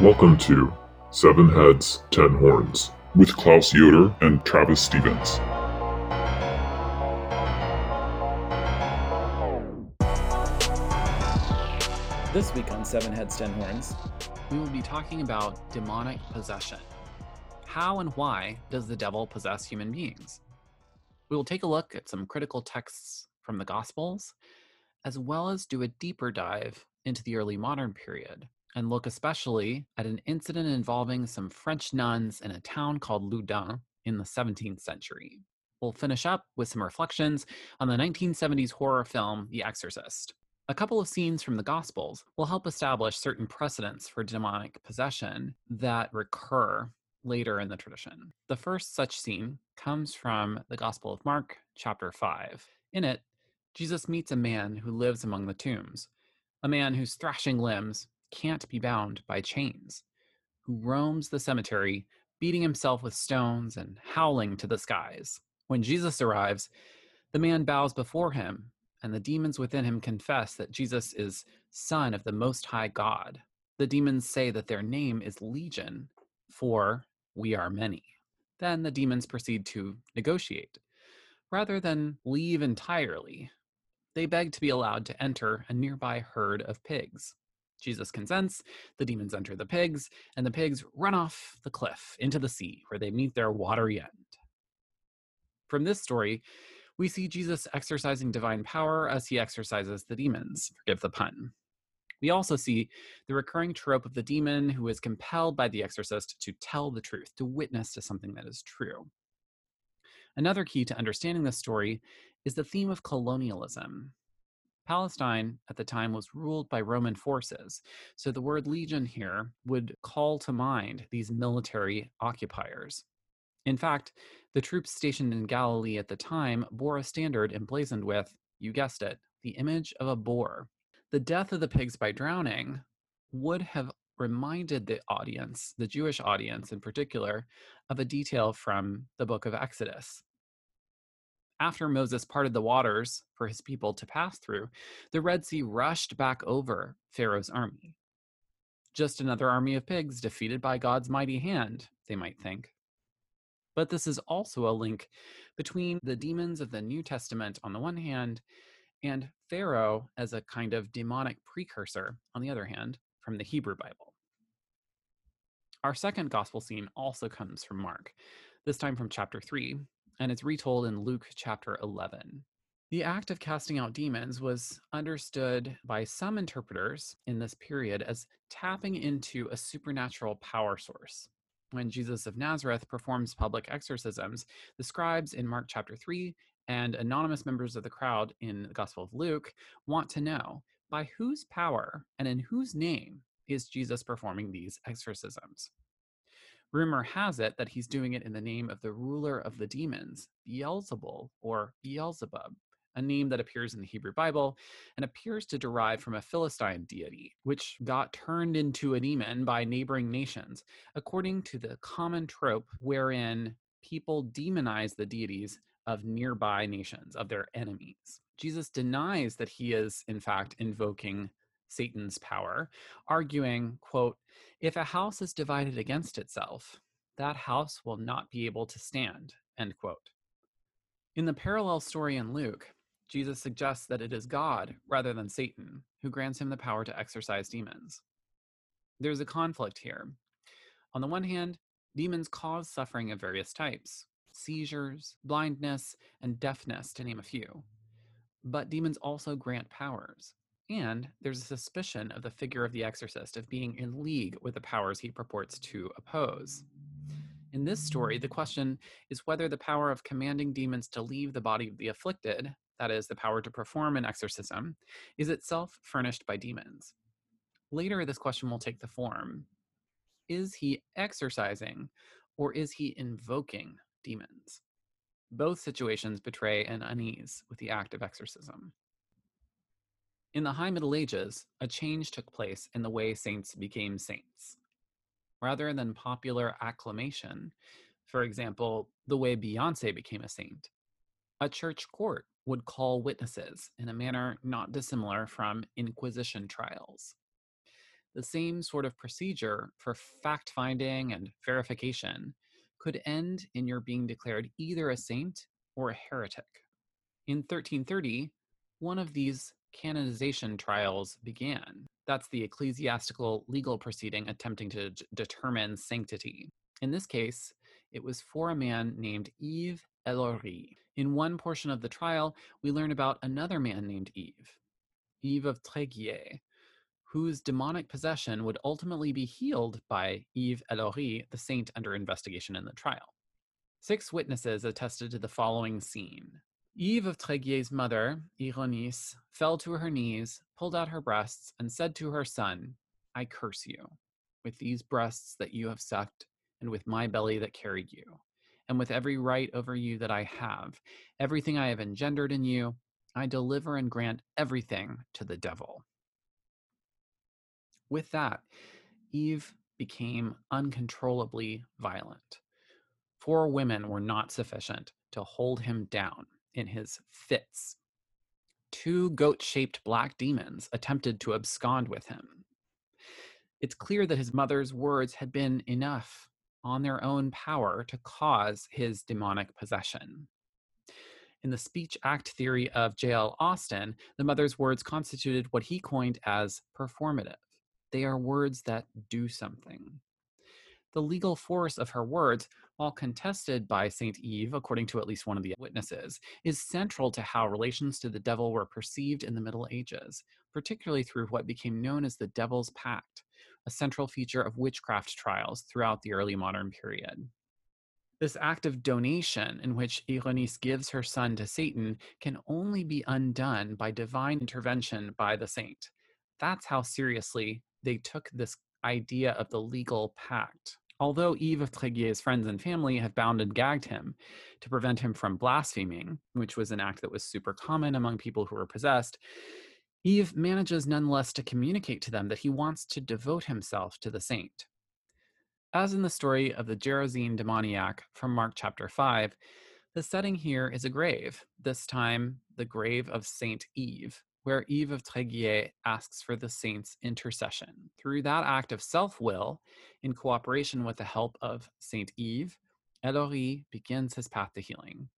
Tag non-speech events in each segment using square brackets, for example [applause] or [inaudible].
Welcome to Seven Heads, Ten Horns with Klaus Yoder and Travis Stevens. This week on Seven Heads, Ten Horns, we will be talking about demonic possession. How and why does the devil possess human beings? We will take a look at some critical texts from the Gospels, as well as do a deeper dive into the early modern period and look especially at an incident involving some French nuns in a town called Loudun in the 17th century. We'll finish up with some reflections on the 1970s horror film The Exorcist. A couple of scenes from the Gospels will help establish certain precedents for demonic possession that recur later in the tradition. The first such scene comes from the Gospel of Mark, chapter 5. In it, Jesus meets a man who lives among the tombs, a man whose thrashing limbs can't be bound by chains, who roams the cemetery, beating himself with stones and howling to the skies. When Jesus arrives, the man bows before him and the demons within him confess that Jesus is Son of the Most High God. The demons say that their name is Legion, for we are many. Then the demons proceed to negotiate. Rather than leave entirely, they beg to be allowed to enter a nearby herd of pigs. Jesus consents, the demons enter the pigs, and the pigs run off the cliff into the sea, where they meet their watery end. From this story, we see Jesus exercising divine power as he exorcises the demons. Forgive the pun. We also see the recurring trope of the demon who is compelled by the exorcist to tell the truth, to witness to something that is true. Another key to understanding this story is the theme of colonialism. Palestine at the time was ruled by Roman forces, so the word legion here would call to mind these military occupiers. In fact, the troops stationed in Galilee at the time bore a standard emblazoned with, you guessed it, the image of a boar. The death of the pigs by drowning would have reminded the audience, the Jewish audience in particular, of a detail from the book of Exodus. After Moses parted the waters for his people to pass through, the Red Sea rushed back over Pharaoh's army. Just another army of pigs defeated by God's mighty hand, they might think. But this is also a link between the demons of the New Testament on the one hand and Pharaoh as a kind of demonic precursor on the other hand from the Hebrew Bible. Our second gospel scene also comes from Mark, this time from chapter 3, and it's retold in Luke chapter 11. The act of casting out demons was understood by some interpreters in this period as tapping into a supernatural power source when Jesus of Nazareth performs public exorcisms, the scribes in Mark chapter 3 and anonymous members of the crowd in the Gospel of Luke want to know by whose power and in whose name is Jesus performing these exorcisms? Rumor has it that he's doing it in the name of the ruler of the demons, Beelzebul or Beelzebub, a name that appears in the Hebrew Bible and appears to derive from a Philistine deity, which got turned into a demon by neighboring nations, according to the common trope wherein people demonize the deities of nearby nations, of their enemies. Jesus denies that he is, in fact, invoking Satan's power, arguing, quote, if a house is divided against itself, that house will not be able to stand, end quote. In the parallel story in Luke, Jesus suggests that it is God, rather than Satan, who grants him the power to exorcise demons. There's a conflict here. On the one hand, demons cause suffering of various types seizures, blindness, and deafness, to name a few. But demons also grant powers. And there's a suspicion of the figure of the exorcist of being in league with the powers he purports to oppose. In this story, the question is whether the power of commanding demons to leave the body of the afflicted that is, the power to perform an exorcism, is itself furnished by demons. Later, this question will take the form Is he exorcising or is he invoking demons? Both situations betray an unease with the act of exorcism. In the High Middle Ages, a change took place in the way saints became saints. Rather than popular acclamation, for example, the way Beyonce became a saint, a church court would call witnesses in a manner not dissimilar from Inquisition trials. the same sort of procedure for fact finding and verification could end in your being declared either a saint or a heretic. In 1330, one of these canonization trials began. That's the ecclesiastical legal proceeding attempting to d- determine sanctity. In this case, it was for a man named Yves Ellory. In one portion of the trial, we learn about another man named Yves, Yves of Tréguier, whose demonic possession would ultimately be healed by Yves Ellory, the saint under investigation in the trial. Six witnesses attested to the following scene. Yves of Tréguier's mother, Ironice, fell to her knees, pulled out her breasts, and said to her son, I curse you, with these breasts that you have sucked, and with my belly that carried you, and with every right over you that I have, everything I have engendered in you, I deliver and grant everything to the devil. With that, Yves became uncontrollably violent. Four women were not sufficient to hold him down in his fits. Two goat shaped black demons attempted to abscond with him. It's clear that his mother's words had been enough on their own power to cause his demonic possession. In the speech act theory of J.L. Austin, the mother's words constituted what he coined as performative. They are words that do something. The legal force of her words, while contested by St. Yves, according to at least one of the witnesses, is central to how relations to the devil were perceived in the Middle Ages, particularly through what became known as the Devil's Pact, a central feature of witchcraft trials throughout the early modern period. This act of donation, in which Ironice gives her son to Satan, can only be undone by divine intervention by the saint. That's how seriously they took this idea of the legal pact. Although Yves of Tréguier's friends and family have bound and gagged him to prevent him from blaspheming, which was an act that was super common among people who were possessed, Yves manages nonetheless to communicate to them that he wants to devote himself to the saint. As in the story of the Gerasene demoniac from Mark chapter 5, the setting here is a grave, this time the grave of Saint Yves, where Yves of Tréguier asks for the saint's intercession. Through that act of self will, in cooperation with the help of Saint Yves, Ellory begins his path to healing.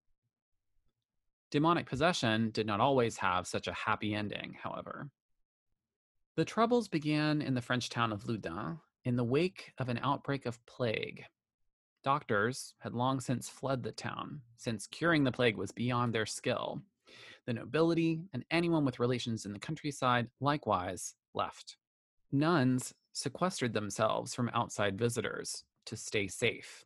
Demonic possession did not always have such a happy ending, however. The troubles began in the French town of Loudun in the wake of an outbreak of plague. Doctors had long since fled the town, since curing the plague was beyond their skill, the nobility and anyone with relations in the countryside likewise left. Nuns sequestered themselves from outside visitors to stay safe.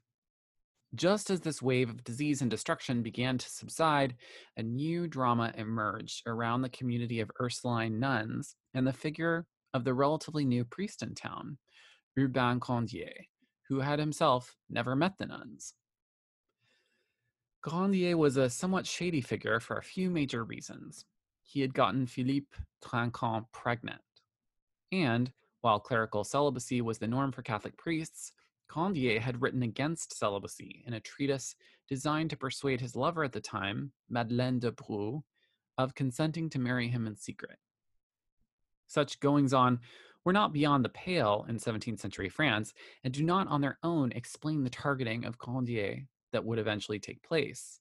Just as this wave of disease and destruction began to subside, a new drama emerged around the community of Ursuline nuns and the figure of the relatively new priest in town, Urbain Grandier, who had himself never met the nuns. Grandier was a somewhat shady figure for a few major reasons. He had gotten Philippe Trincant pregnant. And, while clerical celibacy was the norm for Catholic priests, Grandier had written against celibacy in a treatise designed to persuade his lover at the time, Madeleine de Brou, of consenting to marry him in secret. Such goings on were not beyond the pale in 17th century France and do not on their own explain the targeting of Grandier that would eventually take place.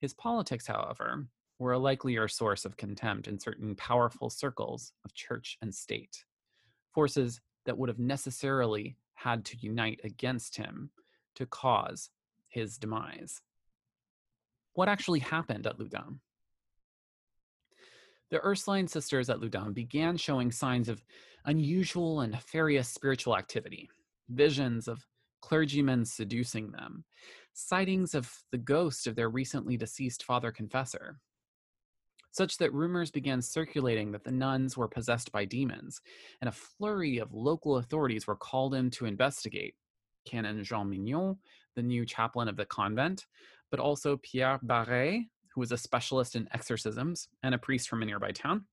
His politics, however, were a likelier source of contempt in certain powerful circles of church and state, forces that would have necessarily had to unite against him to cause his demise. What actually happened at Loudun? The Ursuline sisters at Loudun began showing signs of unusual and nefarious spiritual activity, visions of clergymen seducing them, sightings of the ghost of their recently deceased father confessor, such that rumors began circulating that the nuns were possessed by demons, and a flurry of local authorities were called in to investigate. Canon Jean Mignon, the new chaplain of the convent, but also Pierre Barré, who was a specialist in exorcisms and a priest from a nearby town.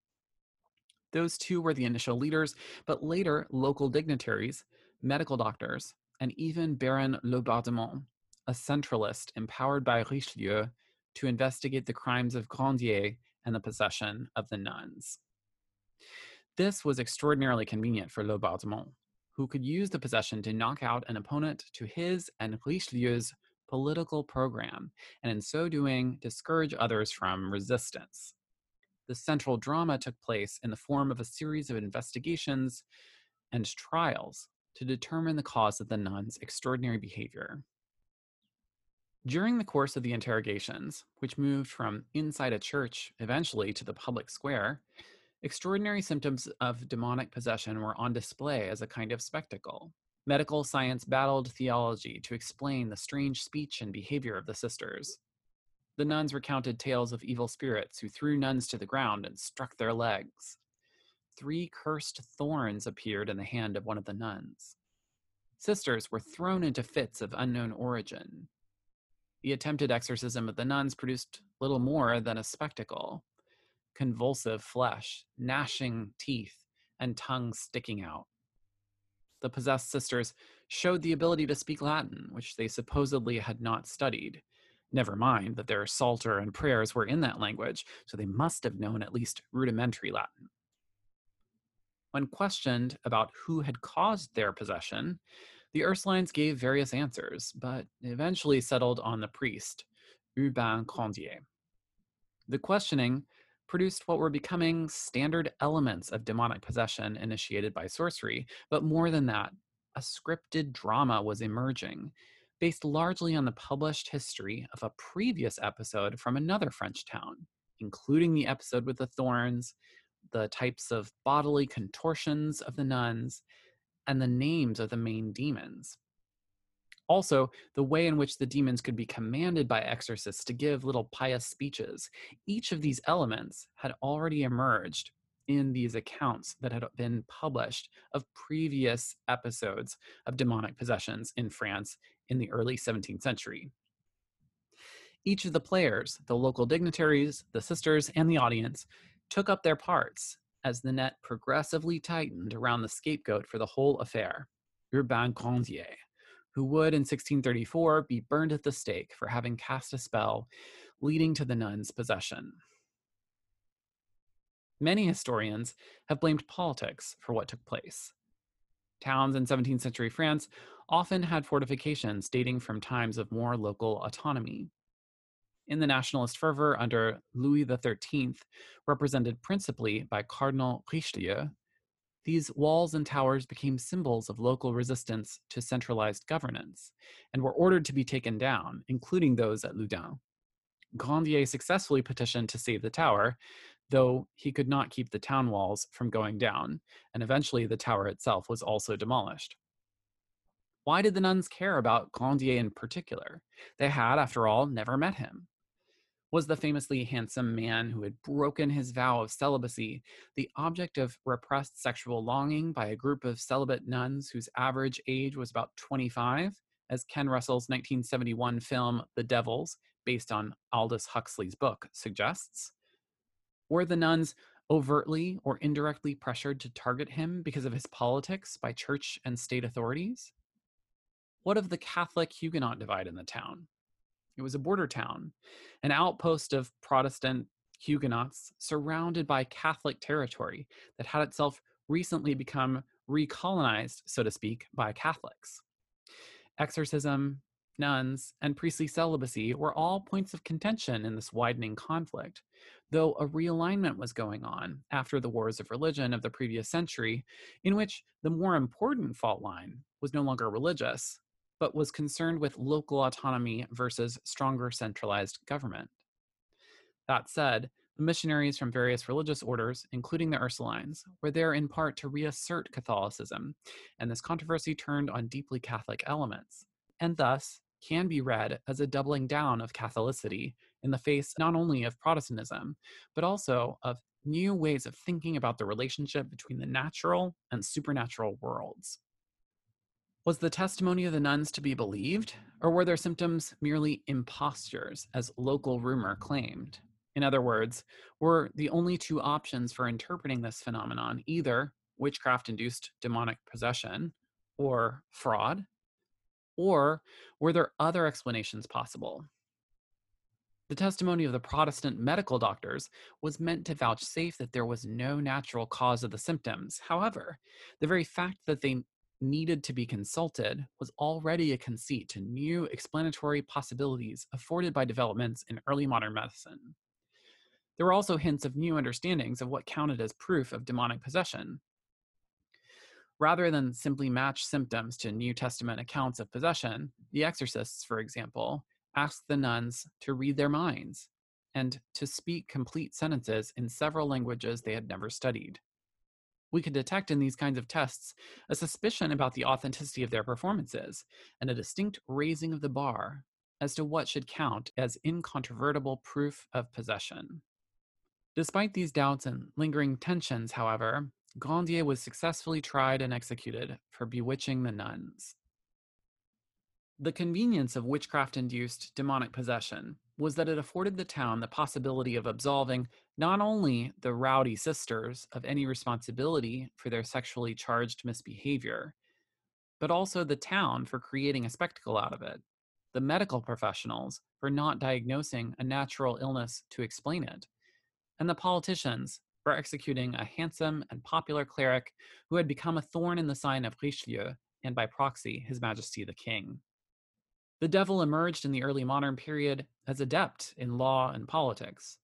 Those two were the initial leaders, but later local dignitaries, medical doctors, and even Baron Laubardemont, a centralist empowered by Richelieu to investigate the crimes of Grandier and the possession of the nuns. This was extraordinarily convenient for Laubardemont, who could use the possession to knock out an opponent to his and Richelieu's political program, and in so doing, discourage others from resistance. The central drama took place in the form of a series of investigations and trials to determine the cause of the nuns' extraordinary behavior. During the course of the interrogations, which moved from inside a church eventually to the public square, extraordinary symptoms of demonic possession were on display as a kind of spectacle. Medical science battled theology to explain the strange speech and behavior of the sisters. The nuns recounted tales of evil spirits who threw nuns to the ground and struck their legs. Three cursed thorns appeared in the hand of one of the nuns. Sisters were thrown into fits of unknown origin. The attempted exorcism of the nuns produced little more than a spectacle convulsive flesh, gnashing teeth, and tongues sticking out. The possessed sisters showed the ability to speak Latin, which they supposedly had not studied. Never mind that their psalter and prayers were in that language, so they must have known at least rudimentary Latin. When questioned about who had caused their possession, the Ursulines gave various answers, but eventually settled on the priest, Urbain Grandier. The questioning produced what were becoming standard elements of demonic possession initiated by sorcery, but more than that, a scripted drama was emerging, based largely on the published history of a previous episode from another French town, including the episode with the thorns, the types of bodily contortions of the nuns, and the names of the main demons. Also, the way in which the demons could be commanded by exorcists to give little pious speeches. Each of these elements had already emerged in these accounts that had been published of previous episodes of demonic possessions in France in the early 17th century. Each of the players, the local dignitaries, the sisters, and the audience, took up their parts as the net progressively tightened around the scapegoat for the whole affair, Urbain Grandier who would in 1634 be burned at the stake for having cast a spell leading to the nuns' possession. Many historians have blamed politics for what took place. Towns in 17th century France often had fortifications dating from times of more local autonomy. In the nationalist fervor under Louis XIII, represented principally by Cardinal Richelieu, these walls and towers became symbols of local resistance to centralized governance and were ordered to be taken down, including those at Loudun. Grandier successfully petitioned to save the tower, though he could not keep the town walls from going down, and eventually the tower itself was also demolished. Why did the nuns care about Grandier in particular? They had, after all, never met him was the famously handsome man who had broken his vow of celibacy, the object of repressed sexual longing by a group of celibate nuns whose average age was about 25, as Ken Russell's 1971 film The Devils, based on Aldous Huxley's book, suggests? Were the nuns overtly or indirectly pressured to target him because of his politics by church and state authorities? What of the Catholic Huguenot divide in the town? It was a border town, an outpost of Protestant Huguenots surrounded by Catholic territory that had itself recently become recolonized, so to speak, by Catholics. Exorcism, nuns, and priestly celibacy were all points of contention in this widening conflict, though a realignment was going on after the wars of religion of the previous century, in which the more important fault line was no longer religious, but was concerned with local autonomy versus stronger centralized government. That said, the missionaries from various religious orders, including the Ursulines, were there in part to reassert Catholicism, and this controversy turned on deeply Catholic elements, and thus can be read as a doubling down of Catholicity in the face not only of Protestantism, but also of new ways of thinking about the relationship between the natural and supernatural worlds. Was the testimony of the nuns to be believed, or were their symptoms merely impostures, as local rumor claimed? In other words, were the only two options for interpreting this phenomenon either witchcraft induced demonic possession or fraud? Or were there other explanations possible? The testimony of the Protestant medical doctors was meant to vouchsafe that there was no natural cause of the symptoms. However, the very fact that they needed to be consulted was already a conceit to new explanatory possibilities afforded by developments in early modern medicine. There were also hints of new understandings of what counted as proof of demonic possession. Rather than simply match symptoms to New Testament accounts of possession, the exorcists, for example, asked the nuns to read their minds and to speak complete sentences in several languages they had never studied. We could detect in these kinds of tests a suspicion about the authenticity of their performances and a distinct raising of the bar as to what should count as incontrovertible proof of possession. Despite these doubts and lingering tensions, however, Grandier was successfully tried and executed for bewitching the nuns. The convenience of witchcraft induced demonic possession was that it afforded the town the possibility of absolving not only the rowdy sisters of any responsibility for their sexually charged misbehavior, but also the town for creating a spectacle out of it, the medical professionals for not diagnosing a natural illness to explain it, and the politicians for executing a handsome and popular cleric who had become a thorn in the sign of Richelieu and by proxy His Majesty the King. The devil emerged in the early modern period as adept in law and politics.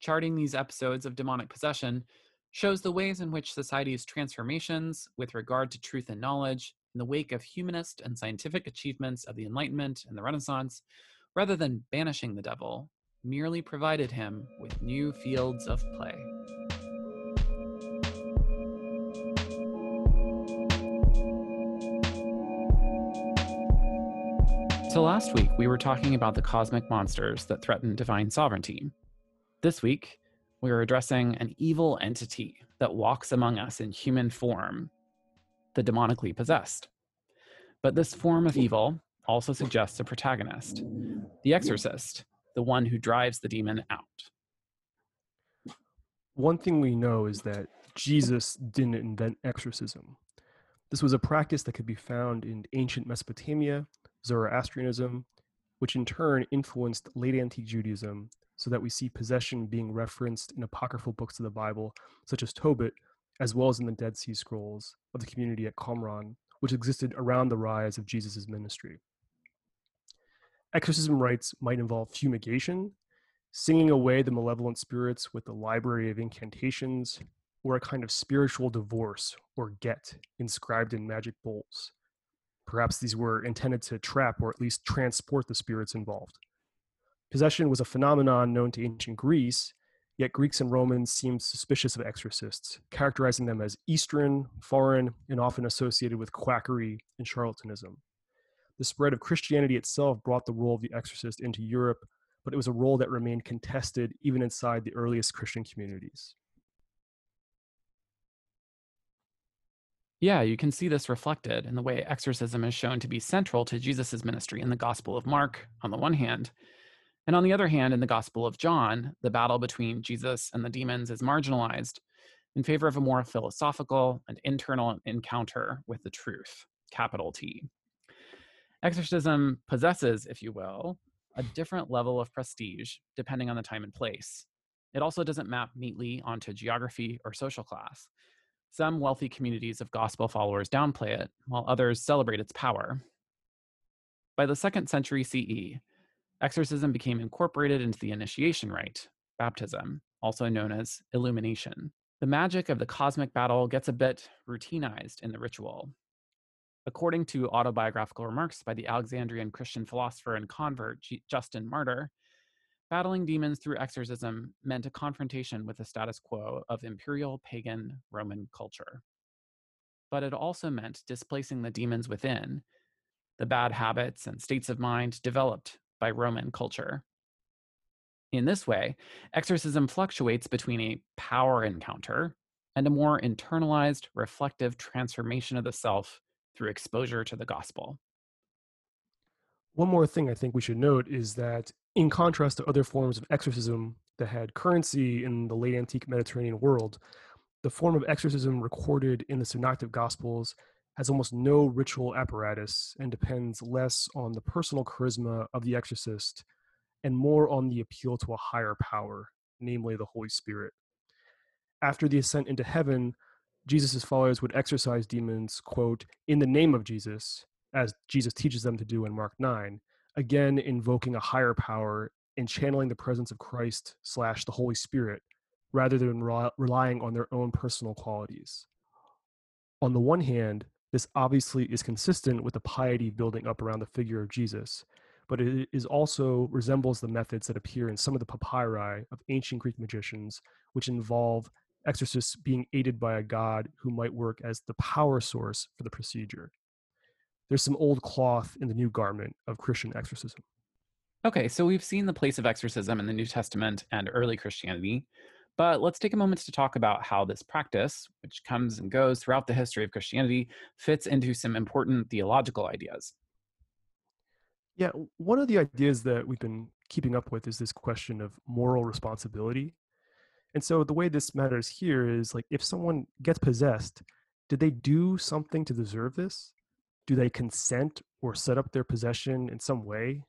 Charting these episodes of demonic possession shows the ways in which society's transformations with regard to truth and knowledge, in the wake of humanist and scientific achievements of the Enlightenment and the Renaissance, rather than banishing the devil, merely provided him with new fields of play. So last week, we were talking about the cosmic monsters that threaten divine sovereignty. This week, we are addressing an evil entity that walks among us in human form, the demonically possessed. But this form of evil also suggests a protagonist, the exorcist, the one who drives the demon out. One thing we know is that Jesus didn't invent exorcism. This was a practice that could be found in ancient Mesopotamia Zoroastrianism, which in turn influenced late antique Judaism, so that we see possession being referenced in apocryphal books of the Bible, such as Tobit, as well as in the Dead Sea Scrolls of the community at Qumran, which existed around the rise of Jesus' ministry. Exorcism rites might involve fumigation, singing away the malevolent spirits with the library of incantations, or a kind of spiritual divorce or get inscribed in magic bowls. Perhaps these were intended to trap or at least transport the spirits involved. Possession was a phenomenon known to ancient Greece, yet Greeks and Romans seemed suspicious of exorcists, characterizing them as Eastern, foreign, and often associated with quackery and charlatanism. The spread of Christianity itself brought the role of the exorcist into Europe, but it was a role that remained contested even inside the earliest Christian communities. Yeah, you can see this reflected in the way exorcism is shown to be central to Jesus' ministry in the Gospel of Mark, on the one hand. And on the other hand, in the Gospel of John, the battle between Jesus and the demons is marginalized in favor of a more philosophical and internal encounter with the truth, capital T. Exorcism possesses, if you will, a different level of prestige depending on the time and place. It also doesn't map neatly onto geography or social class. Some wealthy communities of gospel followers downplay it, while others celebrate its power. By the second century CE, exorcism became incorporated into the initiation rite, baptism, also known as illumination. The magic of the cosmic battle gets a bit routinized in the ritual. According to autobiographical remarks by the Alexandrian Christian philosopher and convert Justin Martyr, Battling demons through exorcism meant a confrontation with the status quo of imperial pagan Roman culture. But it also meant displacing the demons within, the bad habits and states of mind developed by Roman culture. In this way, exorcism fluctuates between a power encounter and a more internalized, reflective transformation of the self through exposure to the gospel. One more thing I think we should note is that in contrast to other forms of exorcism that had currency in the late antique Mediterranean world, the form of exorcism recorded in the Synoptic Gospels has almost no ritual apparatus and depends less on the personal charisma of the exorcist and more on the appeal to a higher power, namely the Holy Spirit. After the ascent into heaven, Jesus' followers would exorcise demons, quote, in the name of Jesus, as Jesus teaches them to do in Mark 9, again invoking a higher power and channeling the presence of Christ slash the Holy Spirit rather than re- relying on their own personal qualities. On the one hand, this obviously is consistent with the piety building up around the figure of Jesus, but it is also resembles the methods that appear in some of the papyri of ancient Greek magicians, which involve exorcists being aided by a god who might work as the power source for the procedure. There's some old cloth in the new garment of Christian exorcism. Okay, so we've seen the place of exorcism in the New Testament and early Christianity, but let's take a moment to talk about how this practice, which comes and goes throughout the history of Christianity, fits into some important theological ideas. Yeah, one of the ideas that we've been keeping up with is this question of moral responsibility. And so the way this matters here is like if someone gets possessed, did they do something to deserve this? Do they consent or set up their possession in some way?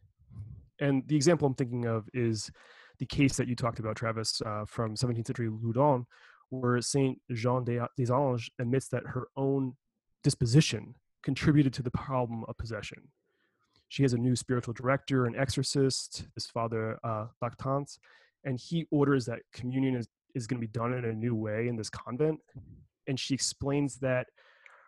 And the example I'm thinking of is the case that you talked about, Travis, uh, from 17th century Loudun, where Saint Jean des Anges admits that her own disposition contributed to the problem of possession. She has a new spiritual director, an exorcist, his father uh, Lactance, and he orders that communion is, is going to be done in a new way in this convent. And she explains that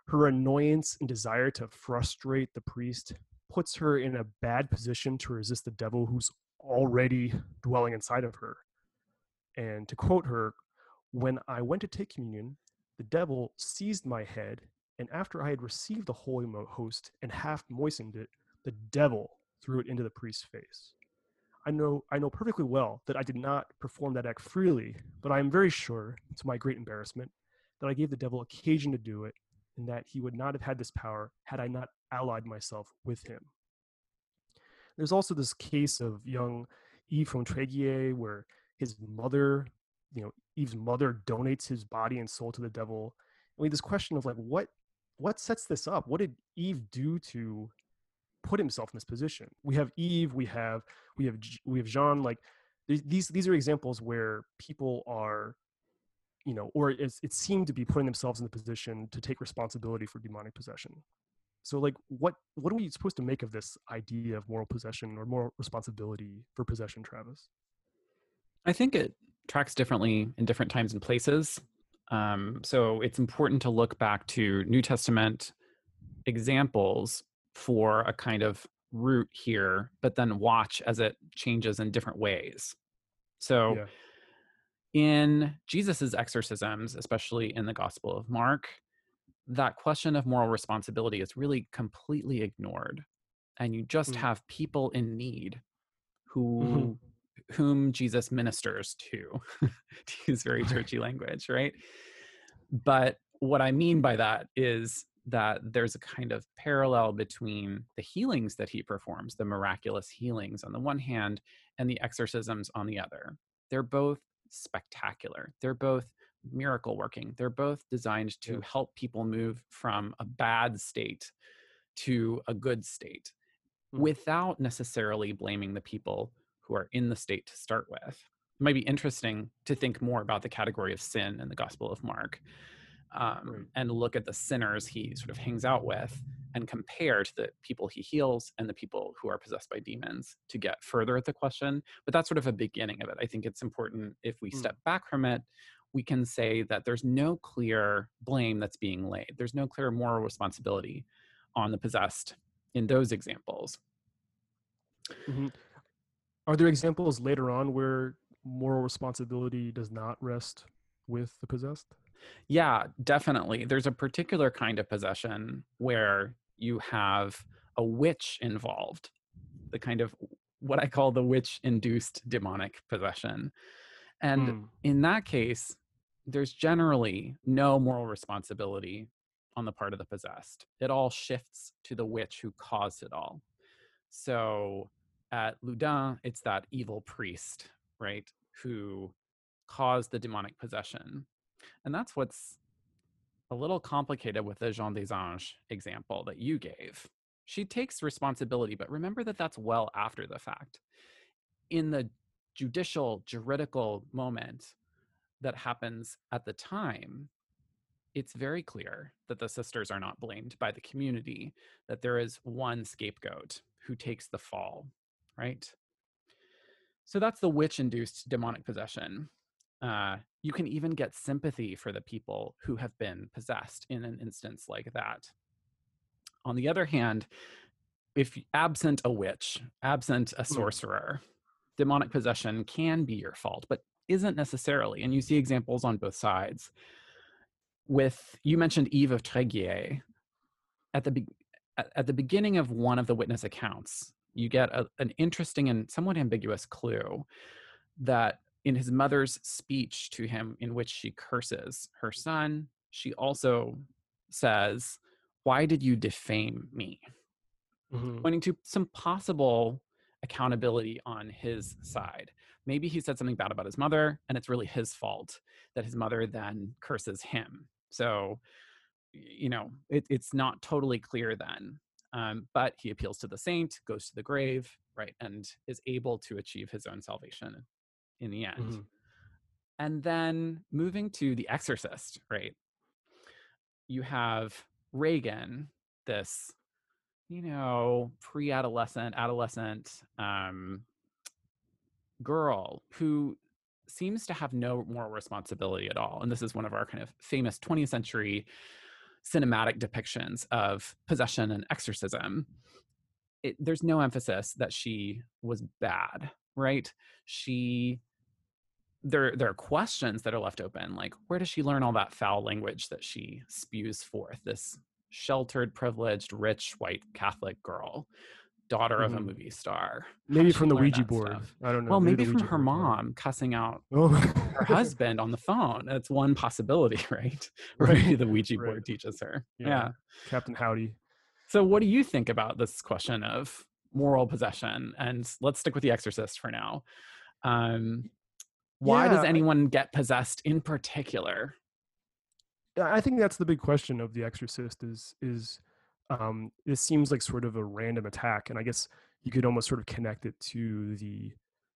her annoyance and desire to frustrate the priest puts her in a bad position to resist the devil who's already dwelling inside of her. And to quote her, when I went to take communion, the devil seized my head, and after I had received the holy host and half moistened it, the devil threw it into the priest's face. I know, I know perfectly well that I did not perform that act freely, but I am very sure, to my great embarrassment, that I gave the devil occasion to do it, and that he would not have had this power had I not allied myself with him. There's also this case of young Yves from Tréguier where his mother, you know, Yves's mother donates his body and soul to the devil. I mean, this question of like, what, what sets this up? What did Yves do to put himself in this position? We have Yves, we have, we have, we have Jean. Like, these, these are examples where people are, you know, or it seemed to be putting themselves in the position to take responsibility for demonic possession. So like what what are we supposed to make of this idea of moral possession or moral responsibility for possession, Travis? I think it tracks differently in different times and places. Um, so it's important to look back to New Testament examples for a kind of root here, but then watch as it changes in different ways. So yeah. in Jesus's exorcisms, especially in the Gospel of Mark, that question of moral responsibility is really completely ignored and you just mm. have people in need mm-hmm. who whom jesus ministers to [laughs] to use very churchy language right but what i mean by that is that there's a kind of parallel between the healings that he performs the miraculous healings on the one hand and the exorcisms on the other they're both spectacular they're both miracle working. They're both designed to help people move from a bad state to a good state mm. without necessarily blaming the people who are in the state to start with. It might be interesting to think more about the category of sin in the Gospel of Mark um, right. and look at the sinners he sort of hangs out with and compare to the people he heals and the people who are possessed by demons to get further at the question. But that's sort of a beginning of it. I think it's important if we mm. step back from it, we can say that there's no clear blame that's being laid. There's no clear moral responsibility on the possessed in those examples. Mm-hmm. Are there examples later on where moral responsibility does not rest with the possessed? Yeah, definitely. There's a particular kind of possession where you have a witch involved, the kind of what I call the witch induced demonic possession. And mm. in that case, there's generally no moral responsibility on the part of the possessed. It all shifts to the witch who caused it all. So at Loudun, it's that evil priest, right, who caused the demonic possession. And that's what's a little complicated with the Jean des Anges example that you gave. She takes responsibility, but remember that that's well after the fact. in the judicial, juridical moment that happens at the time, it's very clear that the sisters are not blamed by the community, that there is one scapegoat who takes the fall, right? So that's the witch induced demonic possession. Uh, you can even get sympathy for the people who have been possessed in an instance like that. On the other hand, if absent a witch, absent a hmm. sorcerer, demonic possession can be your fault, but isn't necessarily. And you see examples on both sides. With you mentioned Yves of Tréguier at the be- at the beginning of one of the witness accounts, you get a, an interesting and somewhat ambiguous clue that in his mother's speech to him, in which she curses her son, she also says, Why did you defame me? Mm-hmm. Pointing to some possible accountability on his side. Maybe he said something bad about his mother, and it's really his fault that his mother then curses him. So, you know, it, it's not totally clear then. Um, but he appeals to the saint, goes to the grave, right, and is able to achieve his own salvation in the end. Mm-hmm. And then moving to The Exorcist, right? You have Regan, this, you know, pre adolescent, adolescent um, girl who seems to have no moral responsibility at all. And this is one of our kind of famous 20th century cinematic depictions of possession and exorcism. It, there's no emphasis that she was bad, right? She there there are questions that are left open like where does she learn all that foul language that she spews forth this sheltered privileged rich white catholic girl daughter mm-hmm. of a mm-hmm. movie star maybe from the ouija board stuff? i don't know well maybe, maybe from her mom cussing out [laughs] oh. her husband on the phone that's one possibility [laughs] right [laughs] right maybe the ouija right. board teaches her yeah. yeah captain howdy so what do you think about this question of moral possession and let's stick with the exorcist for now um, why yeah. does anyone get possessed in particular i think that's the big question of the exorcist is is um this seems like sort of a random attack and i guess you could almost sort of connect it to the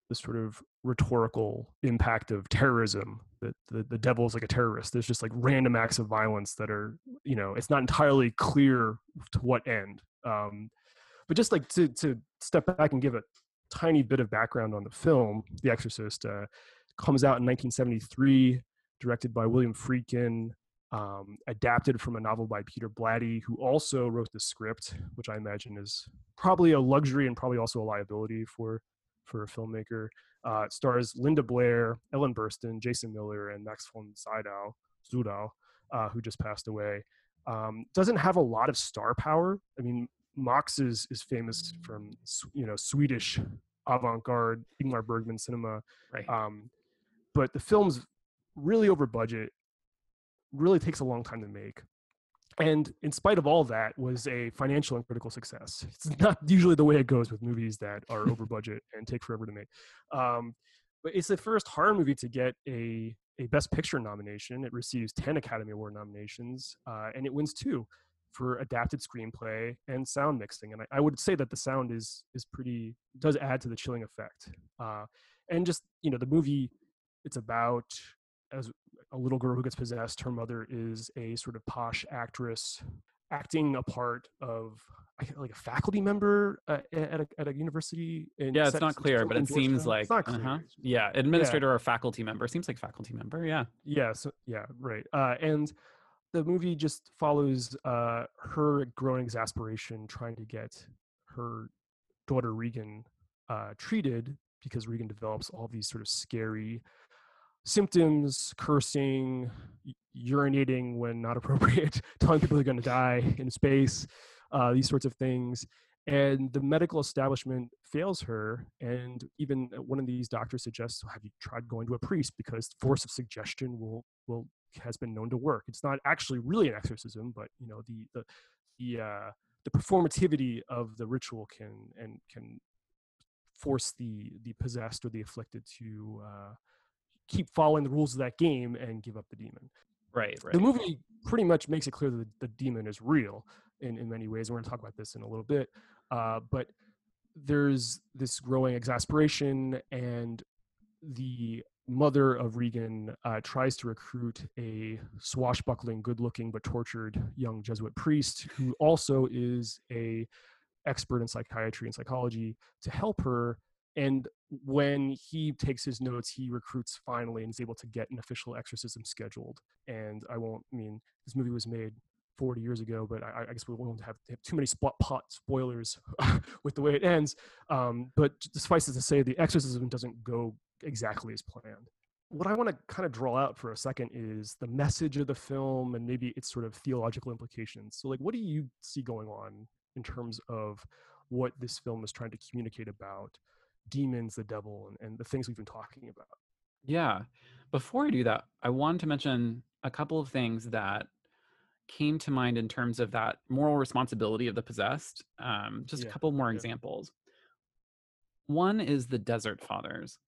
the sort of rhetorical impact of terrorism that the, the devil is like a terrorist. There's just like random acts of violence that are you know it's not entirely clear to what end um but just like to to step back and give a tiny bit of background on the film the exorcist uh comes out in 1973, directed by William Friedkin, um, adapted from a novel by Peter Blatty, who also wrote the script, which I imagine is probably a luxury and probably also a liability for for a filmmaker. Uh, it stars Linda Blair, Ellen Burstyn, Jason Miller, and Max von Sydow, Sydow uh, who just passed away. Um, doesn't have a lot of star power. I mean, Max is is famous from you know Swedish avant-garde Ingmar Bergman cinema. Right. Um, but the film's really over budget really takes a long time to make. And in spite of all that was a financial and critical success. [laughs] It's not usually the way it goes with movies that are over [laughs] budget and take forever to make. Um, but it's the first horror movie to get a, a best picture nomination. It receives 10 academy award nominations uh, and it wins two for adapted screenplay and sound mixing and I, I, would say that the sound is is pretty does add to the chilling effect. Uh, and just you know the movie it's about as a little girl who gets possessed. Her mother is a sort of posh actress acting a part of like a faculty member uh, at, a, at a university. yeah, it's not clear, but it seems like uh-huh. yeah, administrator yeah. or faculty member. Seems like faculty member. Yeah. Yeah. So yeah, right. Uh, and the movie just follows uh, her growing exasperation trying to get her daughter Regan uh, treated because Regan develops all these sort of scary symptoms, cursing, urinating when not [laughs] appropriate, telling people they're going to die in space, uh, these sorts of things. And the medical establishment fails her. And even one of these doctors suggests, "Have you tried going to a priest? Because force of suggestion will will has been known to work. It's not actually really an exorcism, but you know the the the uh, the performativity of the ritual can and can force the the possessed or the afflicted to uh, keep following the rules of that game and give up the demon. Right, right. The movie pretty much makes it clear that the demon is real in, in many ways. And we're going to talk about this in a little bit. Uh, but there's this growing exasperation, and the mother of Regan uh, tries to recruit a swashbuckling, good-looking but tortured young Jesuit priest who also is a expert in psychiatry and psychology to help her. And when he takes his notes, he recruits finally and is able to get an official exorcism scheduled. And I won't I mean this movie was made 40 years ago, but I, I guess we won't have, have too many spot pot spoilers [laughs] with the way it ends. Um, but suffice it to say, the exorcism doesn't go exactly as planned. What I want to kind of draw out for a second is the message of the film and maybe its sort of theological implications. So, like, what do you see going on in terms of what this film is trying to communicate about demons, the devil, and, and the things we've been talking about? Yeah. Before I do that, I wanted to mention a couple of things that came to mind in terms of that moral responsibility of the possessed. Um, just Yeah, a couple more yeah. examples. One is the Desert Fathers,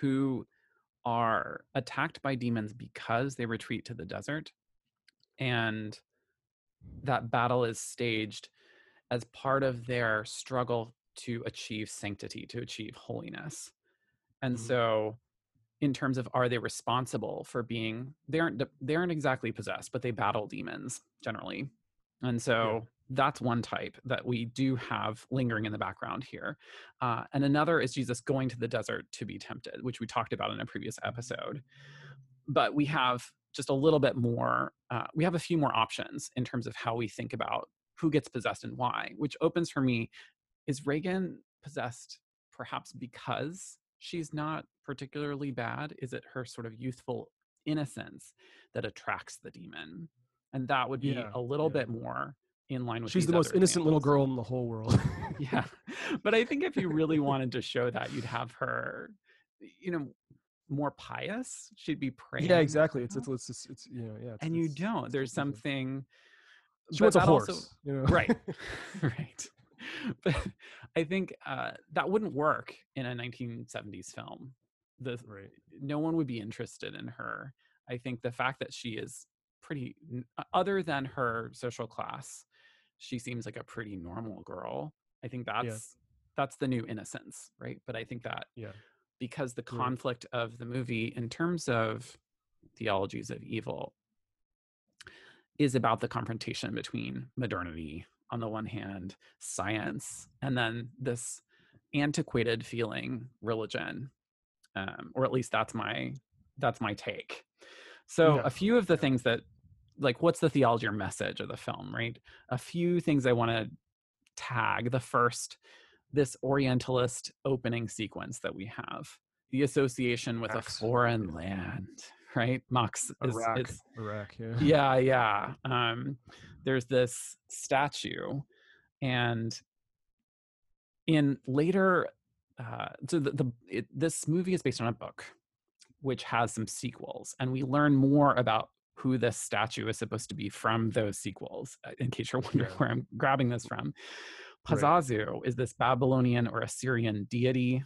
who are attacked by demons because they retreat to the desert. And that battle is staged as part of their struggle to achieve sanctity, to achieve holiness. And Mhm. so, in terms of are they responsible for being they aren't they aren't exactly possessed but they battle demons generally. And so that's one type that we do have lingering in the background here. Uh, and another is jesus going to the desert to be tempted which we talked about in a previous episode. But we have just a little bit more uh, we have a few more options in terms of how we think about who gets possessed and why which opens for me is regan possessed perhaps because she's not particularly bad? Is it her sort of youthful innocence that attracts the demon? And that would be Yeah, a little yeah. bit more in line with She's the most innocent little girl in the whole world. [laughs] [laughs] Yeah. But I think if you really wanted to show that, you'd have her, you know, more pious. She'd be praying. yeah, exactly. It's it's it's, it's, it's you know yeah. And you don't. There's something. She wants a horse. also- you know? right [laughs] right [laughs] but i think uh, that wouldn't work in a 1970s film. The right. no one would be interested in her. I think the fact that she is pretty other than her social class she seems like a pretty normal girl. I think that's that's the new innocence right? But i think that Yeah. because the conflict of the movie in terms of theologies of evil is about the confrontation between modernity on the one hand science and then this antiquated feeling religion um, or at least that's my that's my take. So Yeah, a few of the things that like what's the theology or message of the film right? A few things i want to tag. The first this orientalist opening sequence that we have the association with Max, a foreign land right Mox is, Iraq. is Iraq. Yeah. [laughs] yeah yeah um there's this statue and in later uh so the, the it, this movie is based on a book which has some sequels and we learn more about who this statue is supposed to be from those sequels uh, in case you're [laughs] wondering Yeah. where i'm grabbing this from Right. is this babylonian or assyrian deity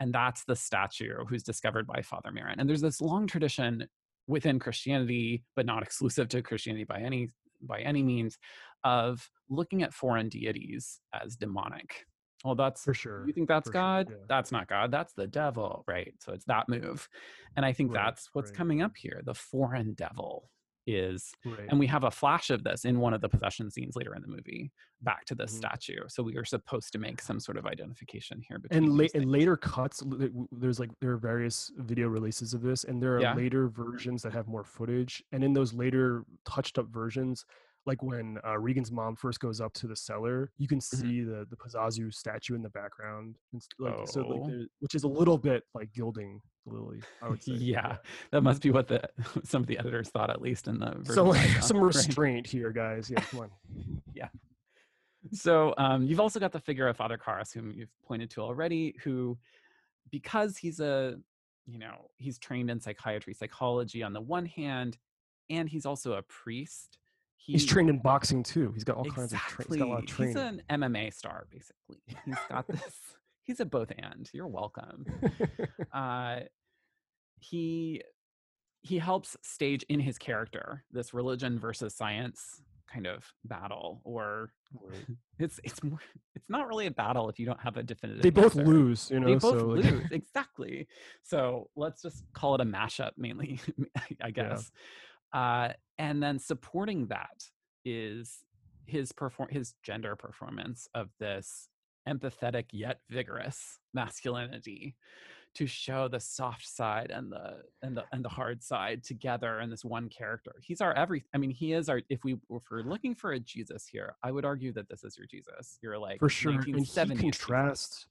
and that's the statue who's discovered by father Merrin. and there's this long tradition within christianity but not exclusive to christianity by any by any means of looking at foreign deities as demonic well that's For sure. you think that's for sure, god yeah. that's not god that's the devil right so it's that move and i think Right, that's what's right. coming up here the foreign devil is Right. and we have a flash of this in one of the possession scenes later in the movie back to this Mhm. statue so we are supposed to make some sort of identification here between and, la- and later cuts l- th- w- there's like there are various video releases of this and there are Yeah. later versions that have more footage and in those later touched up versions like when uh, regan's mom first goes up to the cellar you can Mm-hmm. see the the Pazuzu statue in the background and like so like Oh. there, which is a little bit like gilding the lily i would [laughs] say yeah, that must be what the [laughs] some of the editors thought at least in the so like [laughs] some right? restraint here guys yeah come on yeah. So um, you've also got the figure of Father Karras, whom you've pointed to already, who, because he's a, you know, he's trained in psychiatry, psychology on the one hand, and he's also a priest. He, he's trained in boxing too he's got all kinds of tra- he's got a lot of Exactly. training He's an MMA star, basically. [laughs] He's got this. he's a both and. You're welcome. [laughs] uh, he he helps stage in his character this religion versus science kind of battle or right. [laughs] it's it's more it's not really a battle if you don't have a definitive they both answer. lose you know they both so lose exactly so let's just call it a mashup mainly i guess yeah. Uh, and then supporting that is his perform his gender performance of this empathetic yet vigorous [laughs] masculinity to show the soft side and the and the and the hard side together in this one character. He's our every. I mean, he is our. If we if we're looking for a Jesus here, I would argue that this is your Jesus. You're like for sure. And he contrasts.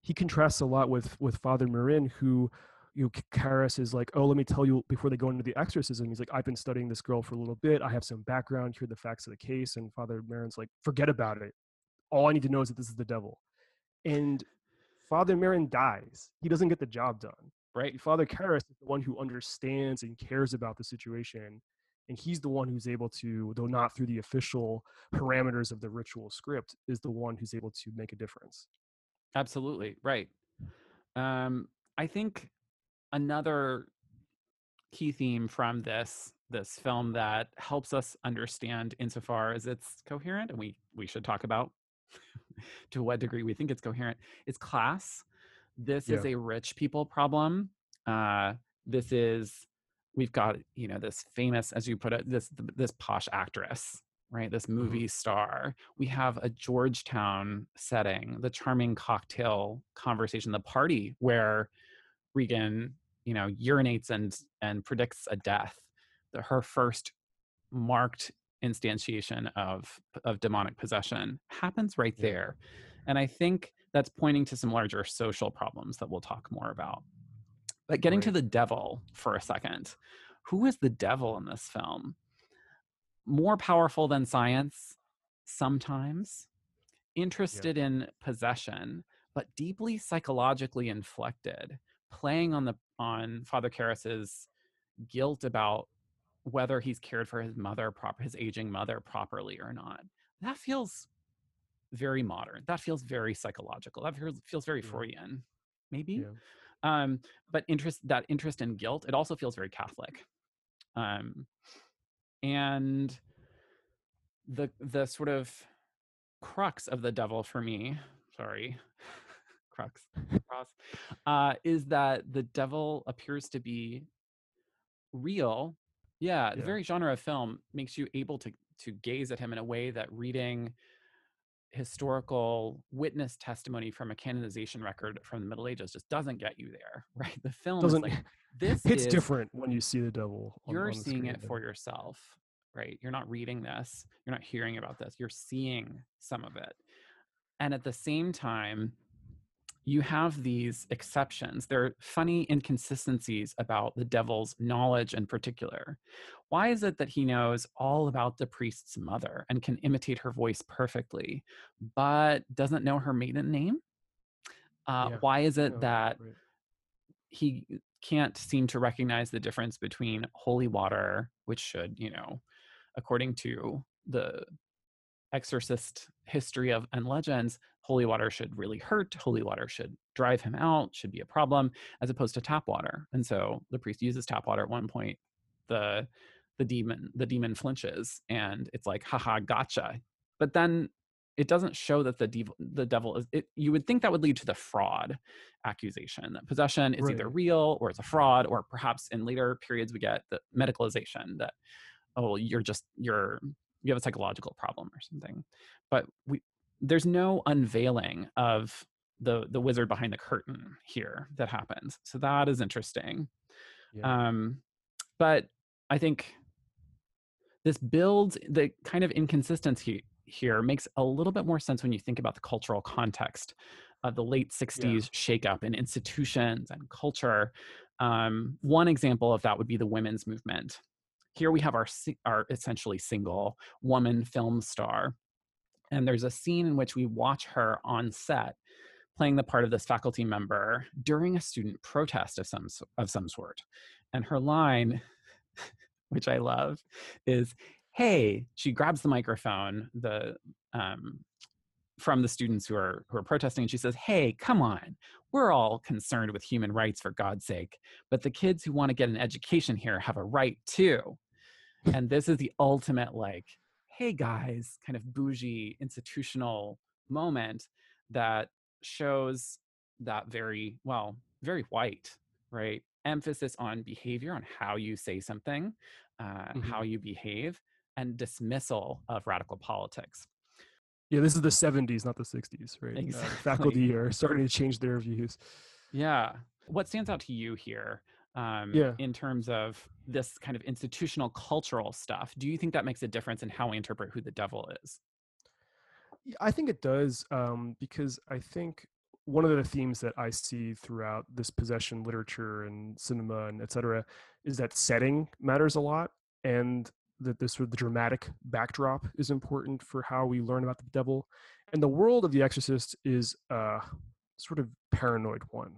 He contrasts a lot with with Father Merrin, who you Karras is like, oh, let me tell you before they go into the exorcism. He's like, I've been studying this girl for a little bit. I have some background. Here the facts of the case. And Father Merrin's like, forget about it. All I need to know is that this is the devil. And Father Merrin dies. He doesn't get the job done. Right. Father Karras is the one who understands and cares about the situation. And he's the one who's able to, though not through the official parameters of the ritual script, is the one who's able to make a difference. Absolutely. Right. Um, I think another key theme from this this film that helps us understand insofar as it's coherent and we we should talk about [laughs] to what degree we think it's coherent is class this yeah. is a rich people problem uh this is we've got you know this famous as you put it this this posh actress right this mm-hmm. movie mm-hmm. star we have a georgetown setting the charming cocktail conversation the party where regan you know urinates and and predicts a death the, her first marked instantiation of of demonic possession happens right there and i think that's pointing to some larger social problems that we'll talk more about but getting right. to the devil for a second who is the devil in this film more powerful than science sometimes interested yeah. in possession but deeply psychologically inflected playing on the on father Karras's guilt about whether he's cared for his mother proper his aging mother properly or not. That feels very modern. That feels very psychological. That feels, feels very yeah. freudian maybe. Yeah. um but interest that interest in guilt it also feels very catholic. Um and the the sort of crux of the devil for me sorry crux cross uh is that the devil appears to be real yeah, the very genre of film makes you able to to gaze at him in a way that reading historical witness testimony from a canonization record from the Middle Ages just doesn't get you there, [laughs] right? The film doesn't. Like, [laughs] this it's is, different when you see the devil. On, you're on seeing it for yourself, right? You're not reading this. You're not hearing about this. You're seeing some of it, and at the same time, you have these exceptions. There are funny inconsistencies about the devil's knowledge in particular. Why is it that he knows all about the priest's mother and can imitate her voice perfectly, but doesn't know her maiden name? Uh, yeah. Why is it that right. he can't seem to recognize the difference between holy water, which should, you know, according to the exorcist history of and legends holy water should really hurt holy water should drive him out should be a problem as opposed to tap water. And so the priest uses tap water at one point the the demon the demon flinches and it's like haha gotcha. But then it doesn't show that the devil the devil is it you would think that would lead to the fraud accusation that possession is right. either real or it's a fraud or perhaps in later periods we get the medicalization that oh you're just you're you have a psychological problem or something. But we there's no unveiling of the the wizard behind the curtain here that happens so that is interesting yeah. um but i think this builds the kind of inconsistency here makes a little bit more sense when you think about the cultural context of the late 60s yeah. shakeup in institutions and culture um, one example of that would be the women's movement here we have our our essentially single woman film star and there's a scene in which we watch her on set playing the part of this faculty member during a student protest of some of some sort. And her line [laughs] which i love is hey she grabs the microphone the um, from the students who are who are protesting and she says hey come on. We're all concerned with human rights for god's sake but the kids who want to get an education here have a right too. And this is the ultimate like hey guys kind of bougie institutional moment that shows that very well very white right emphasis on behavior on how you say something uh, mm-hmm. how you behave and dismissal of radical politics yeah this is the 70s not the 60s right exactly. uh, faculty are starting to change their views yeah what stands out to you here um, yeah. in terms of this kind of institutional cultural stuff. Do you think that makes a difference in how we interpret who the devil is? I think it does um, because I think one of the themes that I see throughout this possession literature and cinema and etc. is that setting matters a lot and that this sort of the dramatic backdrop is important for how we learn about the devil. And the world of The Exorcist is a sort of paranoid one.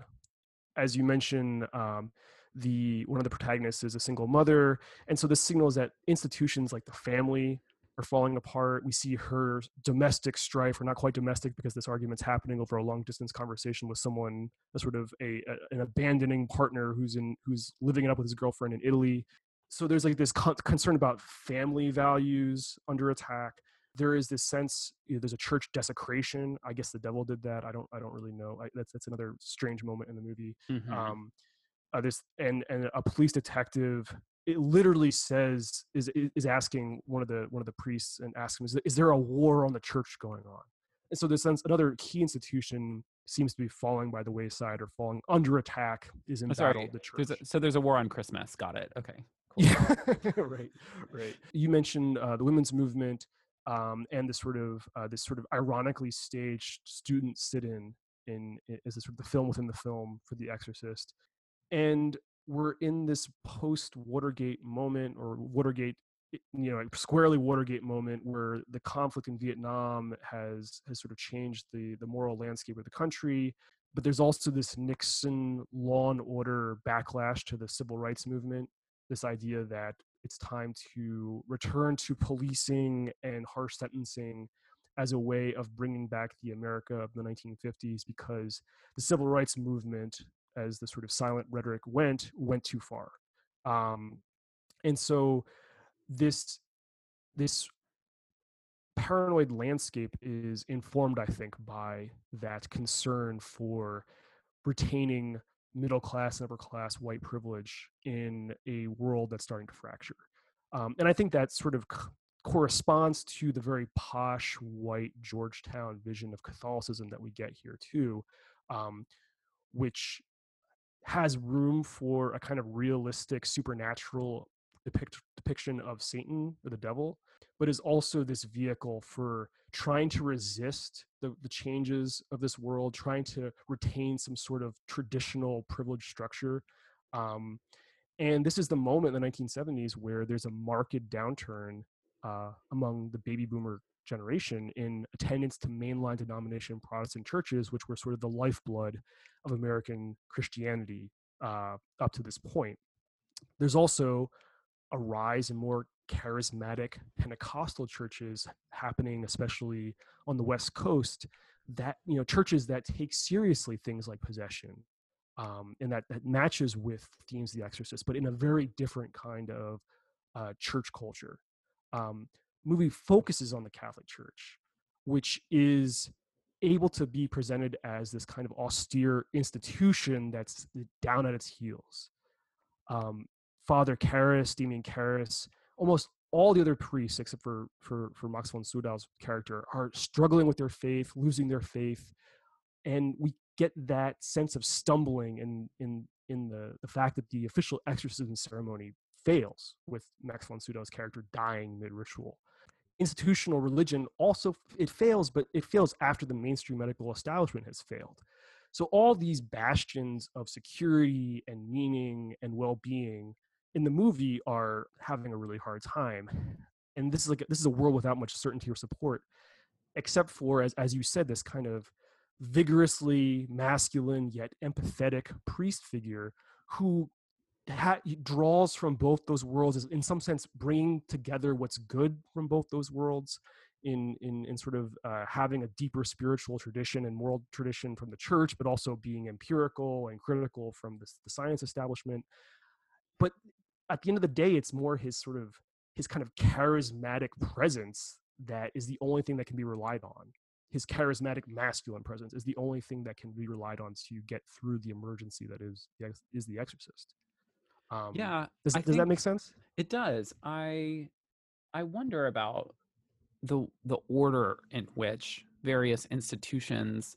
As you mentioned, um, the one of the protagonists is a single mother and so this signals that institutions like the family are falling apart. We see her domestic strife or not quite domestic because this argument's happening over a long distance conversation with someone a sort of a, a an abandoning partner who's in who's living it up with his girlfriend in italy. So there's like this con- concern about family values under attack. There is this sense you know, there's a church desecration. I guess the devil did that. I don't i don't really know. I, that's that's another strange moment in the movie. Mm-hmm. um, uh, this and and a police detective it literally says is is asking one of the one of the priests and asking is, is there a war on the church going on? And so this sense another key institution seems to be falling by the wayside or falling under attack is in oh, the church there's a, so there's a war on christmas got it okay [laughs] cool. yeah right right. You mentioned uh, the women's movement um, and this sort of uh, this sort of ironically staged student sit-in in, in as a sort of the film within the film for The Exorcist, and we're in this post Watergate moment or Watergate eh, you know squarely watergate moment where the conflict in vietnam has has sort of changed the the moral landscape of the country but there's also this nixon law and order backlash to the civil rights movement this idea that it's time to return to policing and harsh sentencing as a way of bringing back the america of the 1950s because the civil rights movement as the sort of silent rhetoric went went too far. Um, and so this this paranoid landscape is informed i think by that concern for retaining middle class and upper class white privilege in a world that's starting to fracture. Um, and i think that sort of c- corresponds to the very posh white georgetown vision of catholicism that we get here too um, which has room for a kind of realistic supernatural depict, depiction of Satan or the devil, but is also this vehicle for trying to resist the, the changes of this world, trying to retain some sort of traditional privilege structure. Um, and this is the moment in the 1970s where there's a marked downturn uh, among the baby boomer generation in attendance to mainline denomination Protestant churches, which were sort of the lifeblood of American Christianity uh, up to this point. There's also a rise in more charismatic Pentecostal churches happening, especially on the West Coast. That you know, churches that take seriously things like possession, um, and that that matches with themes of The Exorcist, but in a very different kind of uh, church culture. Um, movie focuses on the Catholic Church, which is able to be presented as this kind of austere institution that's down at its heels. Um, Father Karras, Damien Karras, almost all the other priests, except for for for Max von Sydow's character, are struggling with their faith, losing their faith, and we get that sense of stumbling in in in the the fact that the official exorcism ceremony fails with Max von Sydow's character dying mid ritual institutional religion also it fails but it fails after the mainstream medical establishment has failed. So all these bastions of security and meaning and well-being in the movie are having a really hard time. And this is like this is a world without much certainty or support except for as, as you said this kind of vigorously masculine yet empathetic priest figure who ha- draws from both those worlds is in some sense bringing together what's good from both those worlds in in in sort of uh, having a deeper spiritual tradition and moral tradition from the church but also being empirical and critical from the, the science establishment. But at the end of the day it's more his sort of his kind of charismatic presence that is the only thing that can be relied on. His charismatic masculine presence is the only thing that can be relied on to get through the emergency that is is the exorcist um, yeah does, does that make sense? it does. I i wonder about the the order in which various institutions